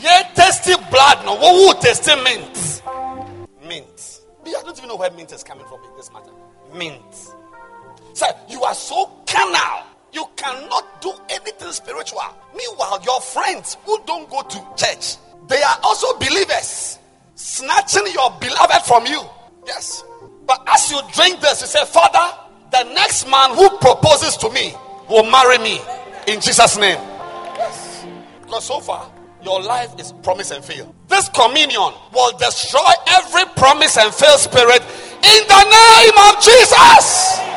Yeah, tasty blood. No, what would tasty mint? Mint. I don't even know where mint is coming from in this matter. Mint. Sir, you are so carnal. You cannot do anything spiritual. Meanwhile, your friends who don't go to church, they are also believers, snatching your beloved from you. Yes. But as you drink this, you say, Father, the next man who proposes to me will marry me in Jesus' name. Yes. Because so far, your life is promise and fail. This communion will destroy every promise and fail spirit in the name of Jesus.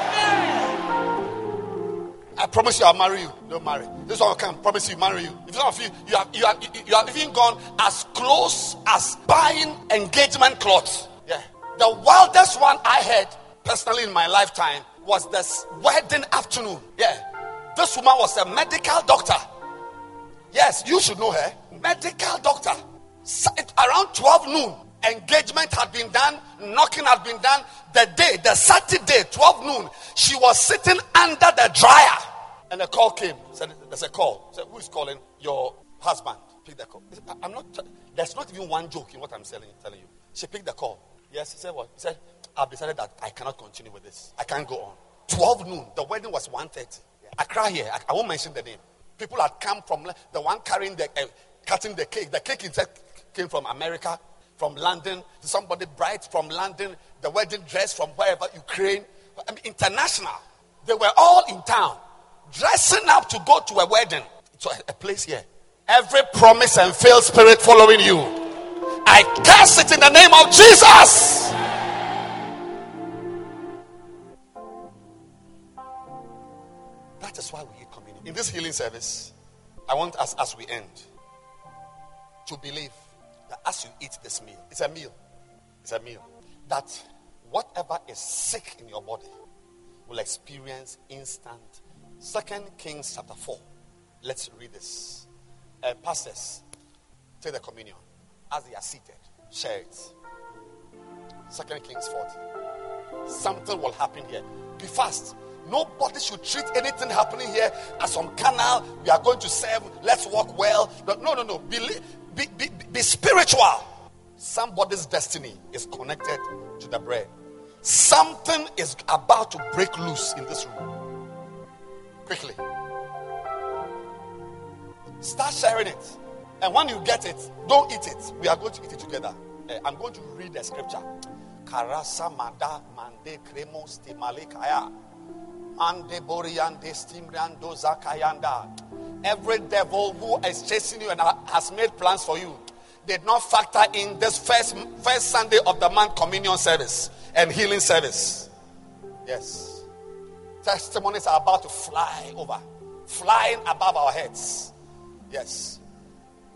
I promise you I'll marry you. Don't marry. This one come. Promise you marry you. If some of you you have you have you have even gone as close as buying engagement clothes. Yeah. The wildest one I had personally in my lifetime was this wedding afternoon. Yeah. This woman was a medical doctor. Yes, you should know her. Medical doctor. Around 12 noon, engagement had been done, knocking had been done. The day, the Saturday, 12 noon, she was sitting under the dryer. And a call came. Said, There's a call. Said, Who is calling? Your husband. Pick the call. Said, I'm not, there's not even one joke in what I'm telling, telling you. She picked the call. Yes, he said what? He said, I've decided that I cannot continue with this. I can't go on. 12 noon. The wedding was 1.30. I cry here. I, I, won't mention the name. People had come from the one carrying the, uh, cutting the cake. The cake itself came from America, from London. Somebody bright from London. The wedding dress from wherever, Ukraine. I mean, international. They were all in town dressing up to go to a wedding. It's a place here. Every promise and failed spirit following you. I curse it in the name of Jesus. That is why we eat communion. In this healing service, I want us, as we end, to believe that as you eat this meal, it's a meal. It's a meal. That whatever is sick in your body will experience instant Second Kings chapter 4. Let's read this. Uh, pastors, take the communion as they are seated. Share it. Second Kings 40. Something will happen here. Be fast. Nobody should treat anything happening here as some canal. We are going to serve. Let's walk well. No, no, no. Be, be, be, be spiritual. Somebody's destiny is connected to the bread. Something is about to break loose in this room. Quickly. Start sharing it. And when you get it, don't eat it. We are going to eat it together. Uh, I'm going to read the scripture. Karasa manda mande kremos timalikaya. Mande boriande stimriando zakayanda. Every devil who is chasing you and has made plans for you did not factor in this first first Sunday of the month communion service and healing service. Yes. Testimonies are about to fly over, flying above our heads. Yes.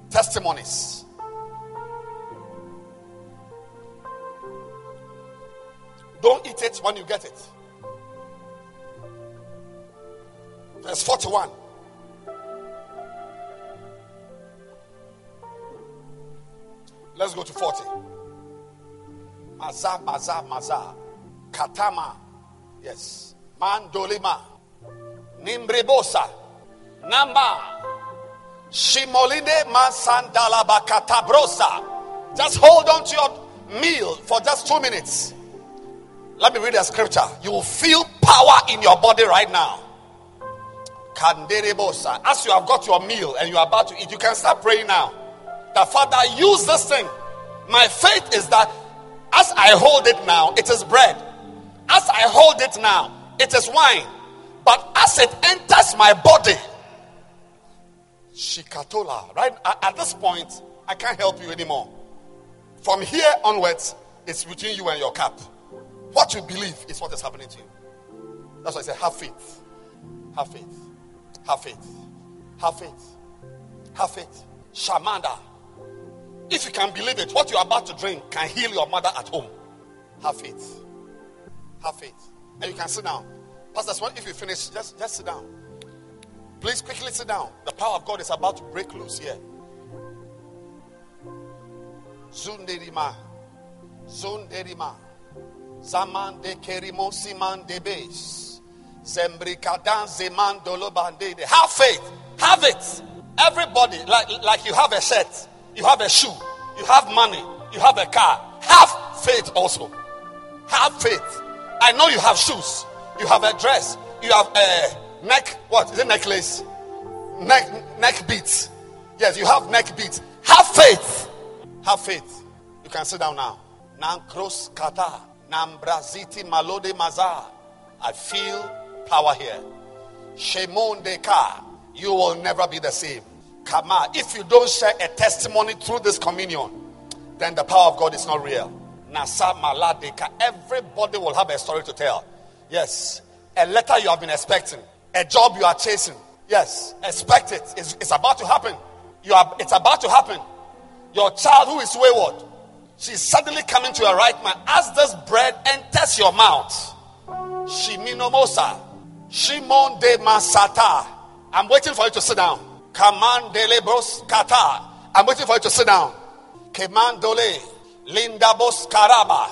Testimonies. Don't eat it when you get it. Verse 41. Let's go to 40. Maza, maza, maza. Katama. Yes. Mandolima, Nimbribosa, Nama, Shimoline Masandalabakatabrosa. Just hold on to your meal for just two minutes. Let me read the scripture. You will feel power in your body right now. Kanderebosa. As you have got your meal and you are about to eat, you can start praying now. The Father, use this thing. My faith is that as I hold it now, it is bread. As I hold it now, it is wine. But as it enters my body, Shikatola, right? At this point, I can't help you anymore. From here onwards, it's between you and your cup. What you believe is what is happening to you. That's why I say, have faith. Have faith. Have faith. Have faith. Have faith. Shamanda. If you can believe it, what you're about to drink can heal your mother at home. Have faith. Have faith. And you can sit down. Pastor Swan, if you finish, just, just sit down. Please quickly sit down. The power of God is about to break loose here. Zunderima. Zunderima. Zaman de kerimo siman de base. Zembrikadan zeman dolobande. Have faith. Have it. Everybody, like, like you have a shirt, you have a shoe, you have money, you have a car. Have faith also. Have faith. I know you have shoes, you have a dress, you have a neck, what is it necklace? Neck neck beads. Yes, you have neck beads. Have faith. Have faith. You can sit down now. Nan cross kata. Nam braziti malode mazar. I feel power here. Shemon deka. You will never be the same. Kama. If you don't share a testimony through this communion, then the power of God is not real. Nasa maladeka. Everybody will have a story to tell. Yes. A letter you have been expecting. A job you are chasing. Yes. Expect it. It's, it's about to happen. You are, it's about to happen. Your child who is wayward, she's suddenly coming to your right mind. As this bread enters your mouth, Shiminomosa, Shimon de Masata. I'm waiting for you to sit down. Kaman de Lebros Kata. I'm waiting for you to sit down. Kemandole, Lindabos Karaba,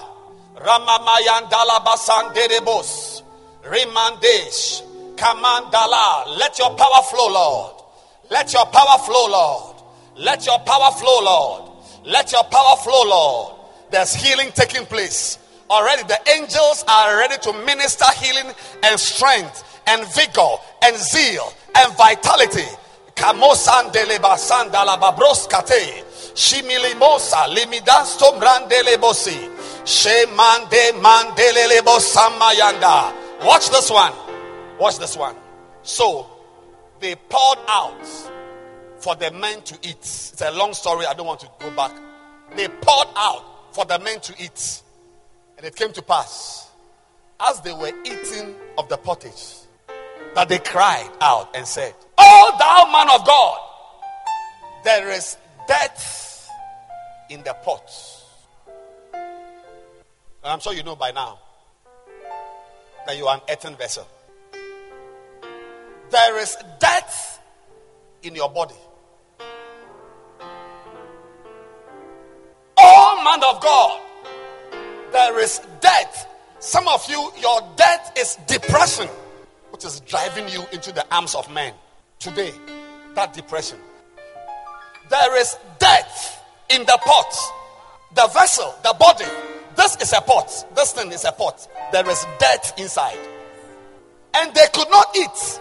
Ramamayandala Basan Dedebos, Rimandesh, Kamandala. Let your power flow, Lord. Let your power flow, Lord. Let your power flow, Lord. Let your power flow, Lord. There's healing taking place. Already the angels are ready to minister healing and strength and vigor and zeal and vitality. Kamosandele Shimilimosa limidansto brandelebosi. Shemande mandelelebo samayanda. Watch this one. Watch this one. So they poured out for the men to eat. It's a long story. I don't want to go back. They poured out for the men to eat. And it came to pass, as they were eating of the pottage, that they cried out and said, Oh, thou man of God, there is death in the pot. I'm sure you know by now that you are an earthen vessel. There is death in your body. Oh, man of God, there is death. Some of you, your death is depression, which is driving you into the arms of men. Today, that depression. There is death in the pot, the vessel, the body. This is a pot. This thing is a pot. There is death inside. And they could not eat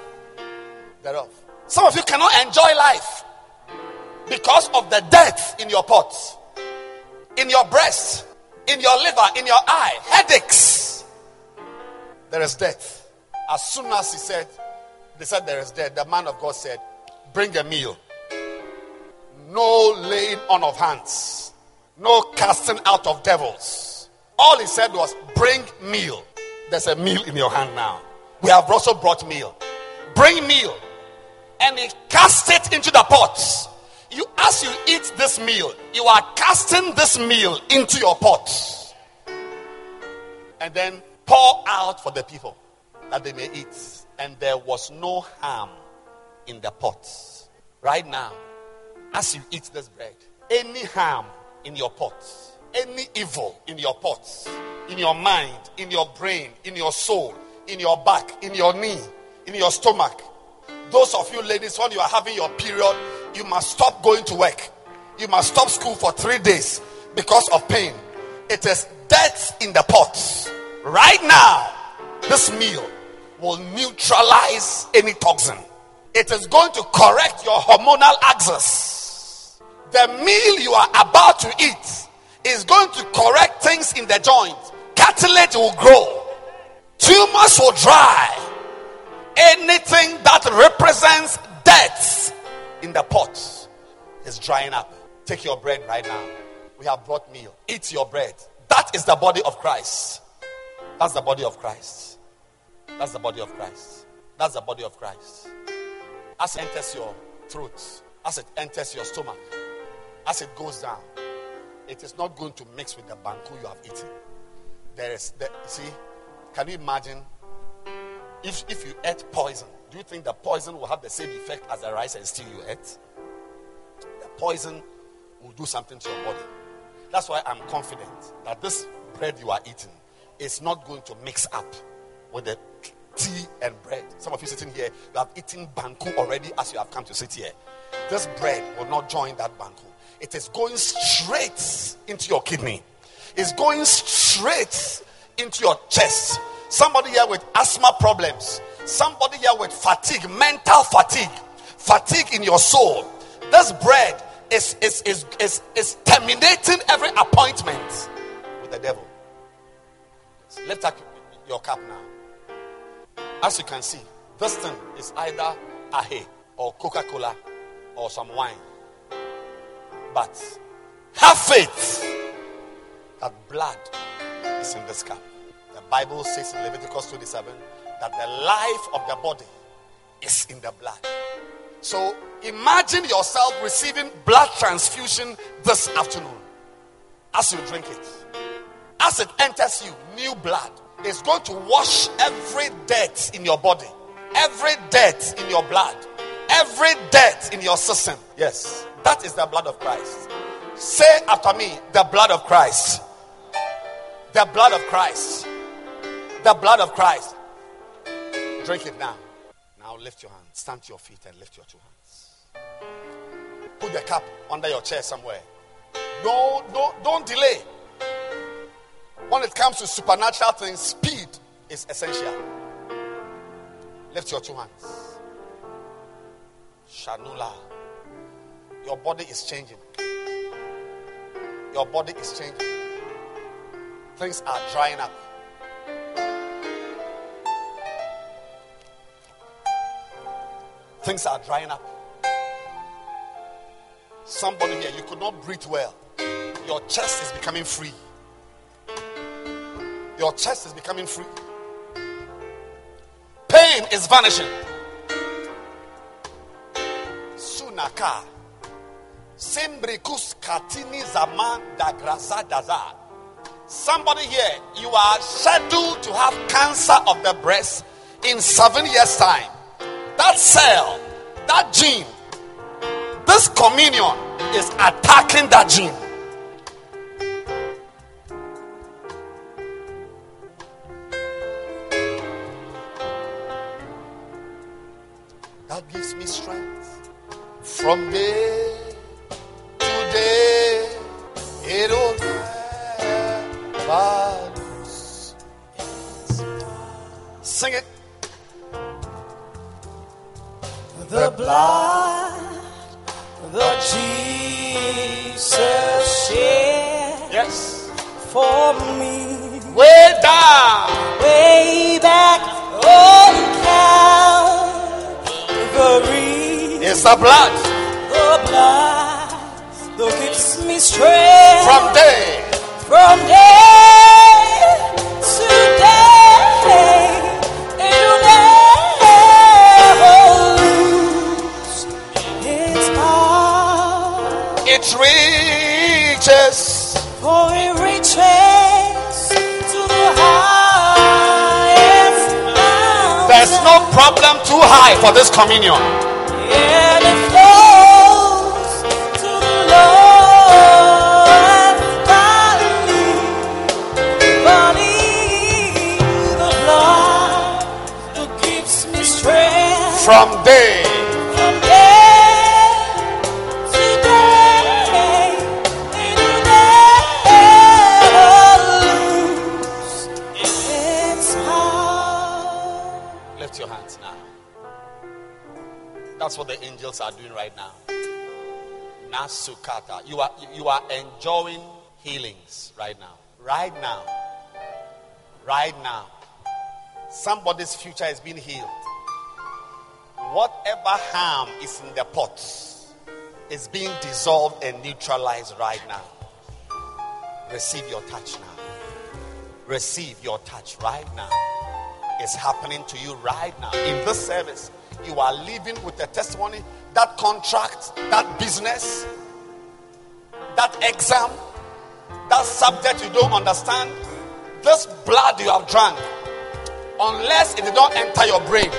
thereof. Some of you cannot enjoy life because of the death in your pot, in your breast, in your liver, in your eye, headaches. There is death. As soon as he said, they said there is death, the man of God said, Bring a meal. No laying on of hands, no casting out of devils. All he said was, Bring meal. There's a meal in your hand now. We have also brought meal. Bring meal. And he cast it into the pot. You, as you eat this meal, you are casting this meal into your pot. And then pour out for the people that they may eat. And there was no harm in the pot. Right now, as you eat this bread, any harm in your pot, any evil in your pot, in your mind, in your brain, in your soul, in your back, in your knee, in your stomach. Those of you ladies, when you are having your period, you must stop going to work. You must stop school for three days because of pain. It is death in the pot. Right now, this meal will neutralize any toxin. It is going to correct your hormonal axis. The meal you are about to eat is going to correct things in the joint. Cartilage will grow, tumors will dry. Anything that represents death in the pot is drying up. Take your bread right now. We have brought meal. Eat your bread. That is the body of Christ. That's the body of Christ. That's the body of Christ. That's the body of Christ. As it enters your throat, as it enters your stomach, as it goes down, it is not going to mix with the banku you have eaten. There is, see, can you imagine If, if you ate poison, do you think the poison will have the same effect as the rice and stew you ate? The poison will do something to your body. That's why I'm confident that this bread you are eating is not going to mix up with the tea and bread. Some of you sitting here, you have eaten banku already as you have come to sit here. This bread will not join that banku. It is going straight into your kidney. It's going straight into your chest. Somebody here with asthma problems. Somebody here with fatigue, mental fatigue, fatigue in your soul. This bread is, is, is, is, is terminating every appointment with the devil. Lift up your cup now. As you can see, this thing is either ahe or Coca Cola or some wine. But have faith that blood is in this cup. The Bible says in Leviticus 27 that the life of the body is in the blood. So imagine yourself receiving blood transfusion this afternoon as you drink it. As it enters you, new blood is going to wash every dirt in your body, every dirt in your blood, every dirt in your system. Yes, that is the blood of Christ. Say after me, the blood of Christ. The blood of Christ. The blood of Christ. Drink it now. Now lift your hand. Stand to your feet and lift your two hands. Put the cup under your chair somewhere. No, no, don't delay. When it comes to supernatural things, speed is essential. Lift your two hands. Shanula. Your body is changing. Your body is changing. Things are drying up. Things are drying up. Somebody here, you could not breathe well. Your chest is becoming free. Your chest is becoming free. Pain is vanishing. Katini zaman daza. Somebody here, you are scheduled to have cancer of the breast in seven years' time. That cell, that gene, this communion is attacking that gene. Somebody's future is being healed. Whatever harm is in the pot is being dissolved and neutralized right now. Receive your touch now. Receive your touch right now. It's happening to you right now. In this service, you are living with a testimony that contract, that business, that exam, that subject you don't understand, this blood you have drunk unless it did not enter your brain.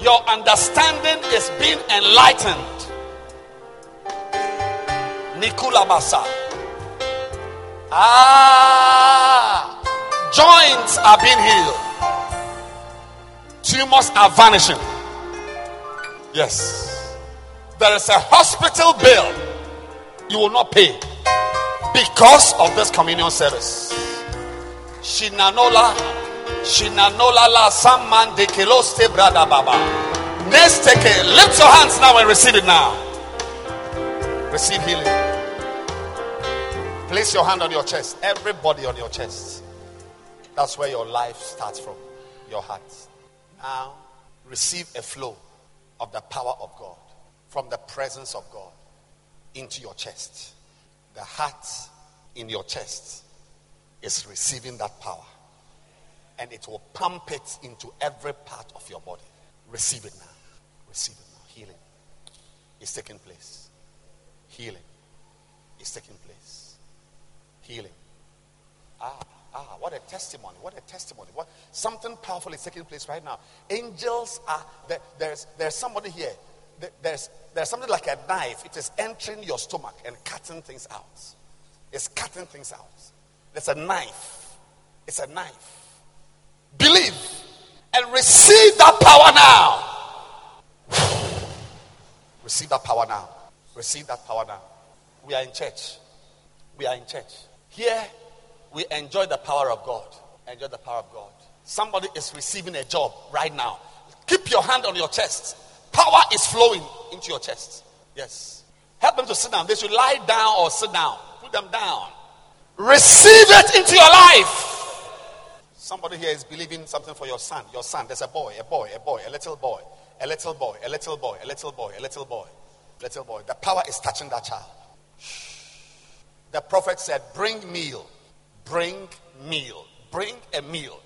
Your understanding is being enlightened. Nikula Basa. Ah, joints are being healed. Tumors are vanishing. Yes. There is a hospital bill you will not pay because of this communion service. Shinanola, Shinanola la Samman de Keloste Brada Baba. Next take it. Lift your hands now and receive it now. Receive healing. Place your hand on your chest. Everybody on your chest. That's where your life starts from. Your heart. Now, receive a flow of the power of God from the presence of God into your chest. The heart in your chest is receiving that power. And it will pump it into every part of your body. Receive it now. Receive it now. Healing is taking place. Healing is taking place. Healing. Ah, ah, what a testimony. What a testimony. What something powerful is taking place right now. Angels are there, there's there's somebody here. There- There's there's something like a knife. It is entering your stomach and cutting things out. It's cutting things out. There's a knife. It's a knife. Believe and receive that power now. Receive that power now. Receive that power now. We are in church. We are in church. Here, we enjoy the power of God. Enjoy the power of God. Somebody is receiving a job right now. Keep your hand on your chest. Power is flowing into your chest. Yes. Help them to sit down. They should lie down or sit down. Put them down. Receive it into your life. Somebody here is believing something for your son. Your son. There's a boy, a boy, a boy, a little boy, a little boy, a little boy, a little boy, a little boy, little boy. The power is touching that child. The prophet said, Bring meal, bring meal, bring a meal.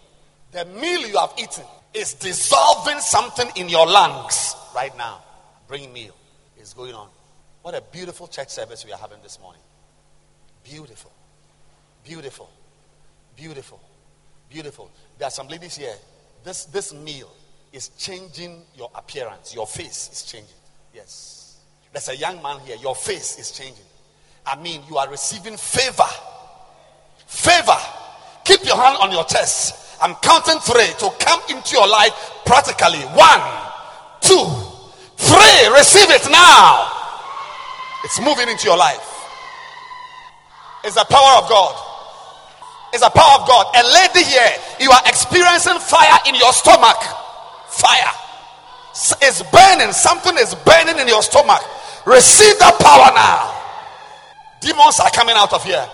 The meal you have eaten is dissolving something in your lungs right now. Bring meal is going on. What a beautiful church service we are having this morning. Beautiful, beautiful, beautiful, beautiful. There are some ladies here. This, this meal is changing your appearance. Your face is changing. Yes. There's a young man here. Your face is changing. I mean, you are receiving favor. Favor. Keep your hand on your chest. I'm counting three to come into your life practically. One, two, three. Receive it now. It's moving into your life. It's the power of God. It's the power of God. A lady here, you are experiencing fire in your stomach. Fire. It's burning. Something is burning in your stomach. Receive that power now. Demons are coming out of here.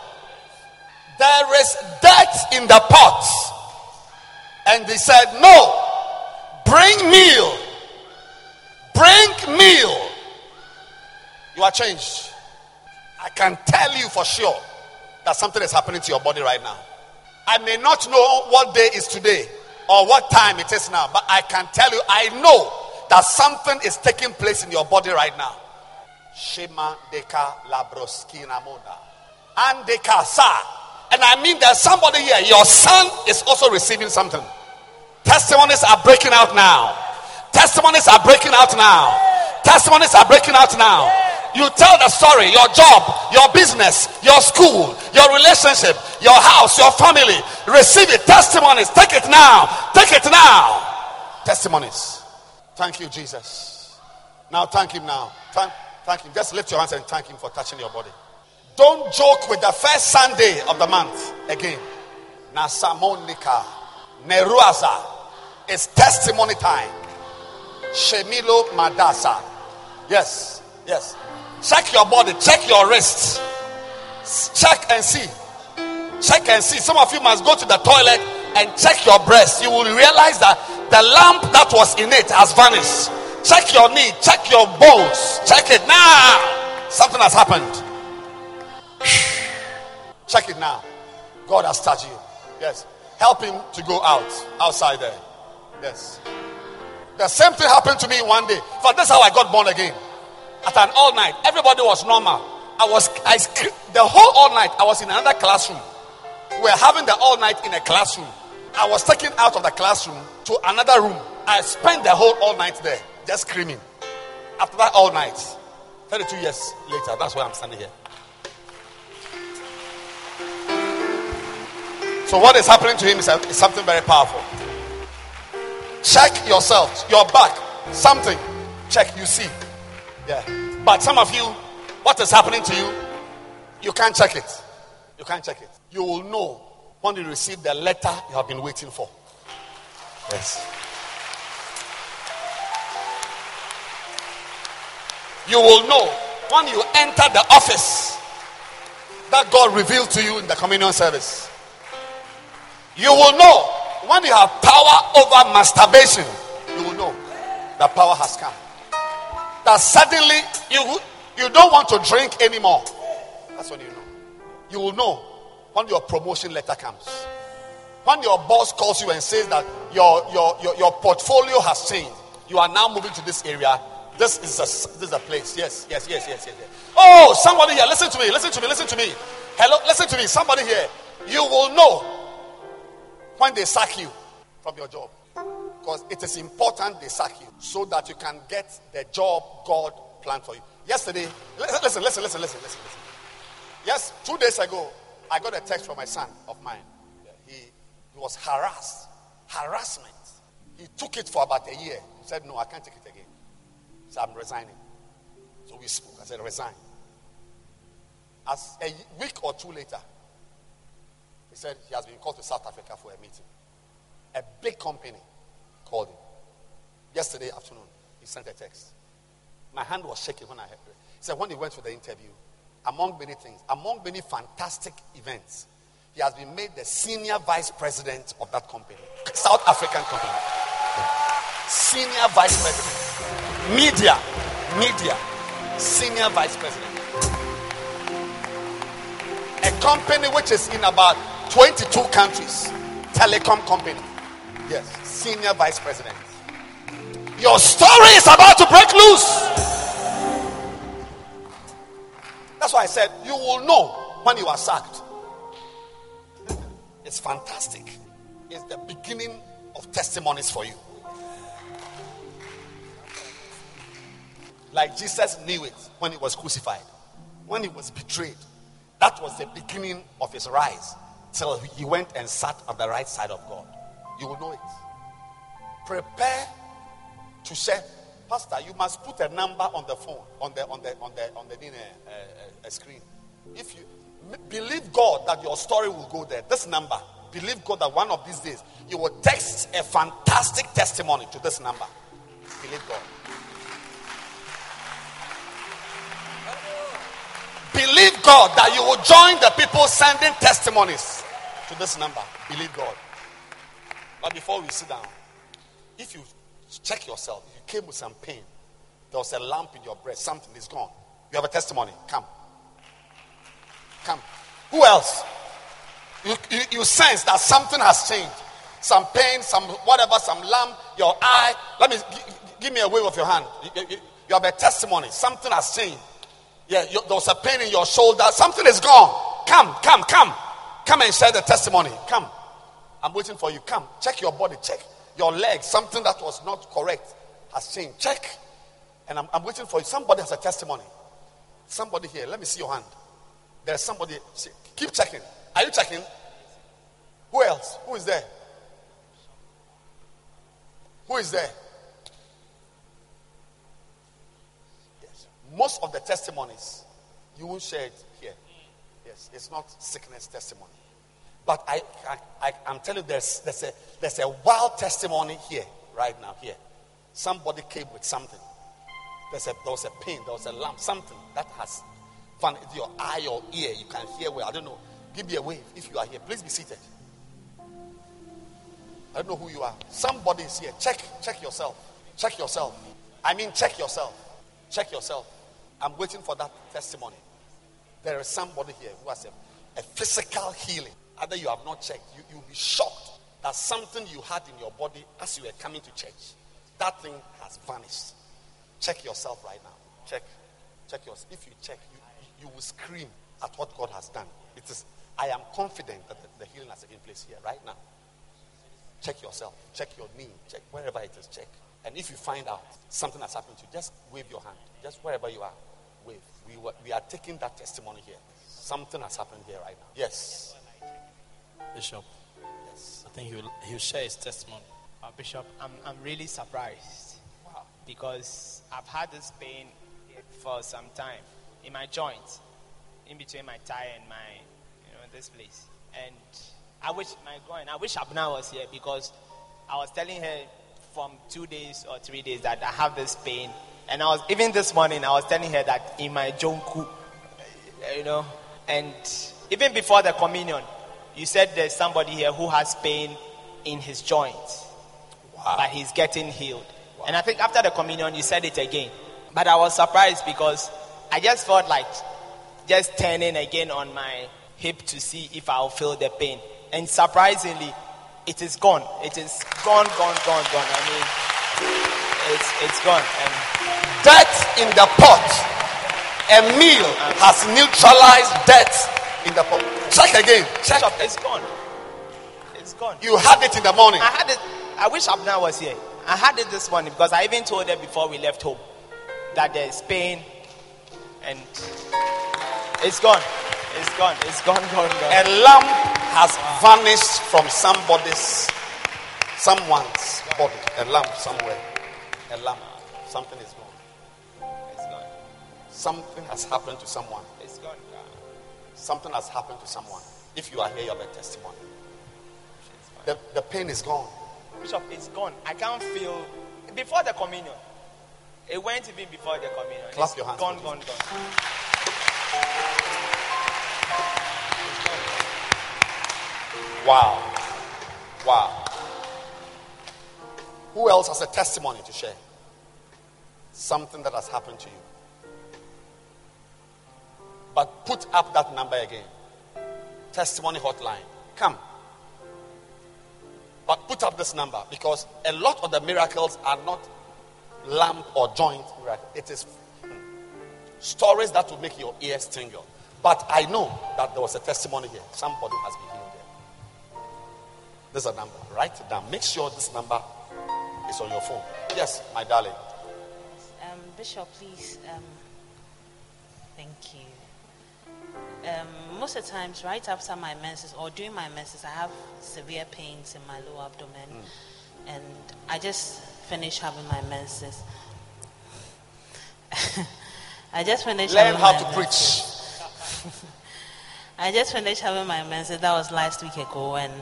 There is dirt in the pot. And they said, No, bring meal. Bring meal. You are changed. I can tell you for sure that something is happening to your body right now. I may not know what day is today or what time it is now, but I can tell you, I know that something is taking place in your body right now. Shema deka labroskina moda. And deka sa. And I mean there's somebody here, your son is also receiving something. Testimonies are breaking out now. Testimonies are breaking out now. Testimonies are breaking out now. You tell the story, your job, your business, your school, your relationship, your house, your family. Receive it. Testimonies. Take it now. Take it now. Testimonies. Thank you, Jesus. Now thank him now. Thank, thank him. Just lift your hands and thank him for touching your body. Don't joke with the first Sunday of the month again. Nasamonika Neruaza. It's testimony time. Shemilo Madasa. Yes, yes. Check your body, check your wrists. Check and see. Check and see. Some of you must go to the toilet and check your breast. You will realize that the lamp that was in it has vanished. Check your knee, check your bones, check it now. Something has happened. Check it now. God has touched you. Yes. Help him to go out, outside there. Yes. The same thing happened to me one day. For that's how I got born again. At an all night, everybody was normal. I was, I the whole all night. I was in another classroom. We were having the all night in a classroom. I was taken out of the classroom to another room. I spent the whole all night there, just screaming. After that, all night. 32 years later, that's why I'm standing here. So, what is happening to him is, is something very powerful. Check yourself, your back, something. Check, you see. Yeah. But some of you, what is happening to you, you can't check it. You can't check it. You will know when you receive the letter you have been waiting for. Yes. You will know when you enter the office that God revealed to you in the communion service. You will know when you have power over masturbation, you will know that power has come. That suddenly you, you don't want to drink anymore. That's what you know. You will know when your promotion letter comes. When your boss calls you and says that your, your, your, your portfolio has changed, you are now moving to this area. This is a, this is a place. Yes, yes, yes, yes, yes, yes. Oh, somebody here, listen to me, listen to me, listen to me. Hello, listen to me. Somebody here. You will know when they sack you from your job. Because it is important they sack you so that you can get the job God planned for you. Yesterday, listen, listen, listen, listen, listen, listen. Yes, two days ago, I got a text from my son of mine. He, he was harassed. Harassment. He took it for about a year. He said, No, I can't take it again. So I'm resigning. So we spoke. I said, Resign. As a week or two later, he said he has been called to South Africa for a meeting. A big company called. Yesterday afternoon, he sent a text. My hand was shaking when I heard it. He said, when he went for the interview, among many things, among many fantastic events, he has been made the senior vice president of that company, South African company. Senior vice president. Media. Media. Senior vice president. A company which is in about 22 countries. Telecom company. Yes. Senior vice president. Your story is about to break loose. That's why I said you will know when you are sacked. It's fantastic. It's the beginning of testimonies for you. Like Jesus knew it when he was crucified, when he was betrayed. That was the beginning of his rise till he went and sat on the right side of God. You will know it. Prepare to say, Pastor, you must put a number on the phone, on the on the on the on the dinner uh, uh, screen. If you believe God that your story will go there, this number, believe God that one of these days you will text a fantastic testimony to this number. Believe God. Believe God that you will join the people sending testimonies to this number. Believe God. But before we sit down, if you check yourself, if you came with some pain, there was a lump in your breast, something is gone. You have a testimony. Come. Come. Who else? You, you, you sense that something has changed. Some pain, some whatever, some lump, your eye. Let me g- give me a wave of your hand. You, you, you have a testimony. Something has changed. Yeah, you, there was a pain in your shoulder. Something is gone. Come, come, come. Come and share the testimony. Come. I'm waiting for you. Come. Check your body. Check your leg. Something that was not correct has changed. Check. And I'm, I'm waiting for you. Somebody has a testimony. Somebody here. Let me see your hand. There's somebody. See, keep checking. Are you checking? Who else? Who is there? Who is there? Yes. Most of the testimonies you will share it here. Yes, it's not sickness testimony. But I, I, I, am telling you, there's, there's, a, there's a wild testimony here, right now, here. Somebody came with something. There's a, there was a pain, there was a lump, something that has found your eye or ear. You can hear well. I don't know. Give me a wave if you are here. Please be seated. I don't know who you are. Somebody is here. Check, check yourself. Check yourself. I mean, check yourself. Check yourself. I'm waiting for that testimony. There is somebody here who has a, a physical healing. Either you have not checked, you, you'll be shocked that something you had in your body as you were coming to church, that thing has vanished. Check yourself right now. Check. Check yourself. If you check, you, you will scream at what God has done. It is, I am confident that the, the healing has taken place here right now. Check yourself. Check your knee. Check wherever it is. Check. And if you find out something has happened to you, just wave your hand. Just wherever you are, wave. We, were, we are taking that testimony here. Something has happened here right now. Yes. Bishop. Yes. I think he'll, he'll share his testimony. Uh, Bishop, I'm, I'm really surprised. Wow. Because I've had this pain for some time in my joints, in between my thigh and my, you know, this place. And I wish my going, I wish Abna was here because I was telling her from two days or three days that I have this pain. And I was, even this morning, I was telling her that in my jonku, you know, and even before the communion, you said there's somebody here who has pain in his joints, Wow. but he's getting healed. And I think after the communion, you said it again. But I was surprised because I just felt like just turning again on my hip to see if I'll feel the pain. And surprisingly, it is gone. It is gone, gone, gone, gone. I mean, it's, it's gone. And Death in the pot. A meal has neutralized death in the pot. Check again. Check. Bishop, it's gone. It's gone. You had it in the morning. I had it. I wish Abna was here. I had it this morning because I even told her before we left home that there's pain and it's gone. It's gone. It's gone, gone, gone. A lamp has vanished from somebody's, someone's body. A lamp somewhere. A lamp. Something is gone. It's gone. Something has happened to someone. Gone. Something has happened to someone. If you are here, you have a testimony. The, the pain is gone. Bishop, it's gone. I can't feel before the communion. It went even before the communion. Clap it's your hands Gone, gone, Jesus. gone. Wow. Wow. Who else has a testimony to share? Something that has happened to you. But put up that number again. Testimony hotline. Come. But put up this number because a lot of the miracles are not lamp or joint miracle. It is stories that will make your ears tingle. But I know that there was a testimony here. Somebody has been healed here. There's a number. Write it down. Make sure this number is on your phone. Yes, my darling. Um, Bishop, please. Um, thank you. Um, most of the times, right after my menses or during my menses, I have severe pains in my lower abdomen, and I just finished having my menses. I just finished. Learn having how my to menses. preach. I just finished having my menses. That was last week ago, and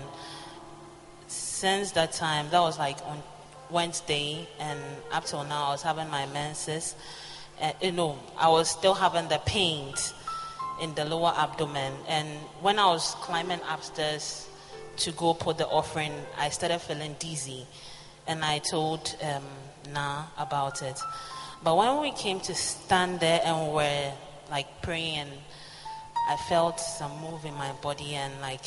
since that time, that was like on Wednesday, and up till now, I was having my menses. Uh, you know, I was still having the pains in the lower abdomen, and when I was climbing upstairs to go put the offering, I started feeling dizzy, and I told um, Na about it. But when we came to stand there and we were like praying, I felt some move in my body, and like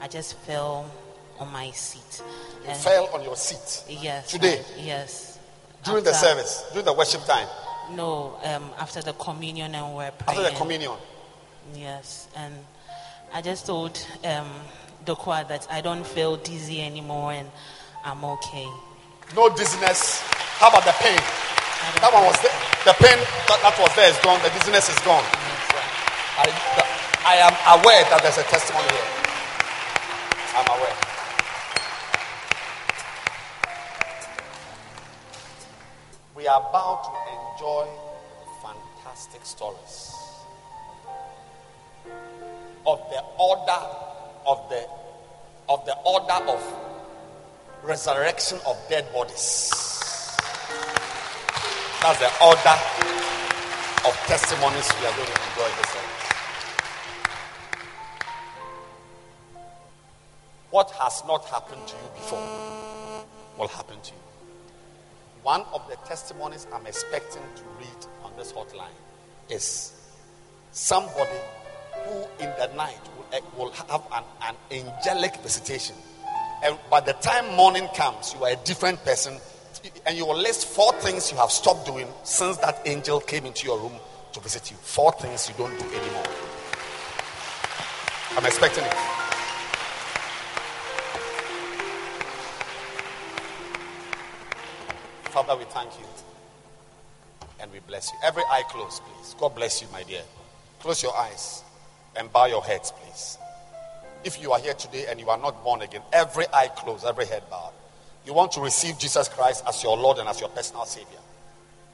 I just fell on my seat. You And- fell on your seat Yes. Today? I- yes. during the service, during the worship time, No, um, after the communion and we're praying. after the communion. Yes, and I just told um, Dokwa that I don't feel dizzy anymore and I'm okay. No dizziness. How about the pain? That one was there. The pain that, that was there is gone. The dizziness is gone. I, the- I am aware that there's a testimony here. I'm aware. We are about to enjoy fantastic stories of the order of the of the order of resurrection of dead bodies. That's the order of testimonies we are going to enjoy this service. What has not happened to you before will happen to you. One of the testimonies I'm expecting to read on this hotline is somebody who in the night will, eh, will have an, an angelic visitation. And by the time morning comes, you are a different person. And you will list four things you have stopped doing since that angel came into your room to visit you. Four things you don't do anymore. I'm expecting it. Father, we thank you and we bless you. Every eye closed, please. God bless you, my dear. Close your eyes and bow your heads, please. If you are here today and you are not born again, every eye closed, every head bowed. You want to receive Jesus Christ as your Lord and as your personal Savior.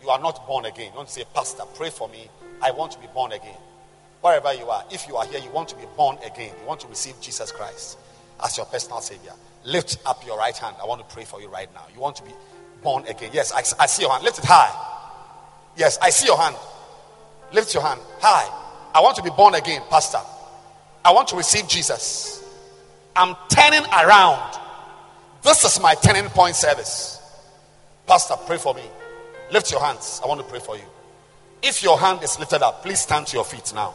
You are not born again. Don't say, Pastor, pray for me. I want to be born again. Wherever you are, if you are here, you want to be born again. You want to receive Jesus Christ as your personal Savior. Lift up your right hand. I want to pray for you right now. You want to be born again. Yes, I, I see your hand. Lift it high. Yes, I see your hand. Lift your hand high. I want to be born again, Pastor. I want to receive Jesus. I'm turning around. This is my turning point service. Pastor, pray for me. Lift your hands. I want to pray for you. If your hand is lifted up, please stand to your feet now.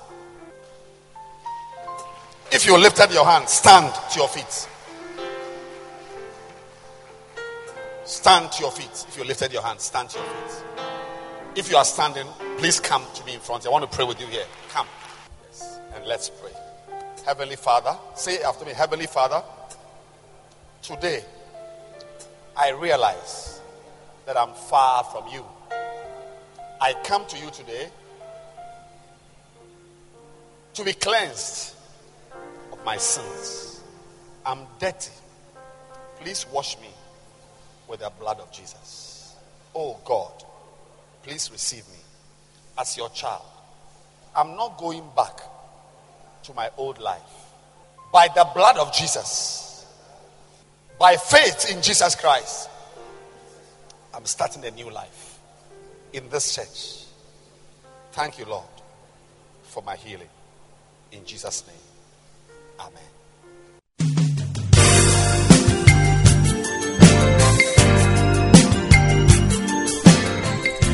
If you lifted your hand, stand to your feet. Stand to your feet. If you lifted your hand, stand to your feet. If you are standing, please come to me in front. I want to pray with you here. Come. Yes. And let's pray. Heavenly Father, say after me, Heavenly Father, today I realize that I'm far from you. I come to you today to be cleansed of my sins. I'm dirty. Please wash me with the blood of Jesus. Oh God, please receive me as your child. I'm not going back to my old life. By the blood of Jesus, by faith in Jesus Christ, I'm starting a new life in this church. Thank you, Lord, for my healing. In Jesus' name, Amen.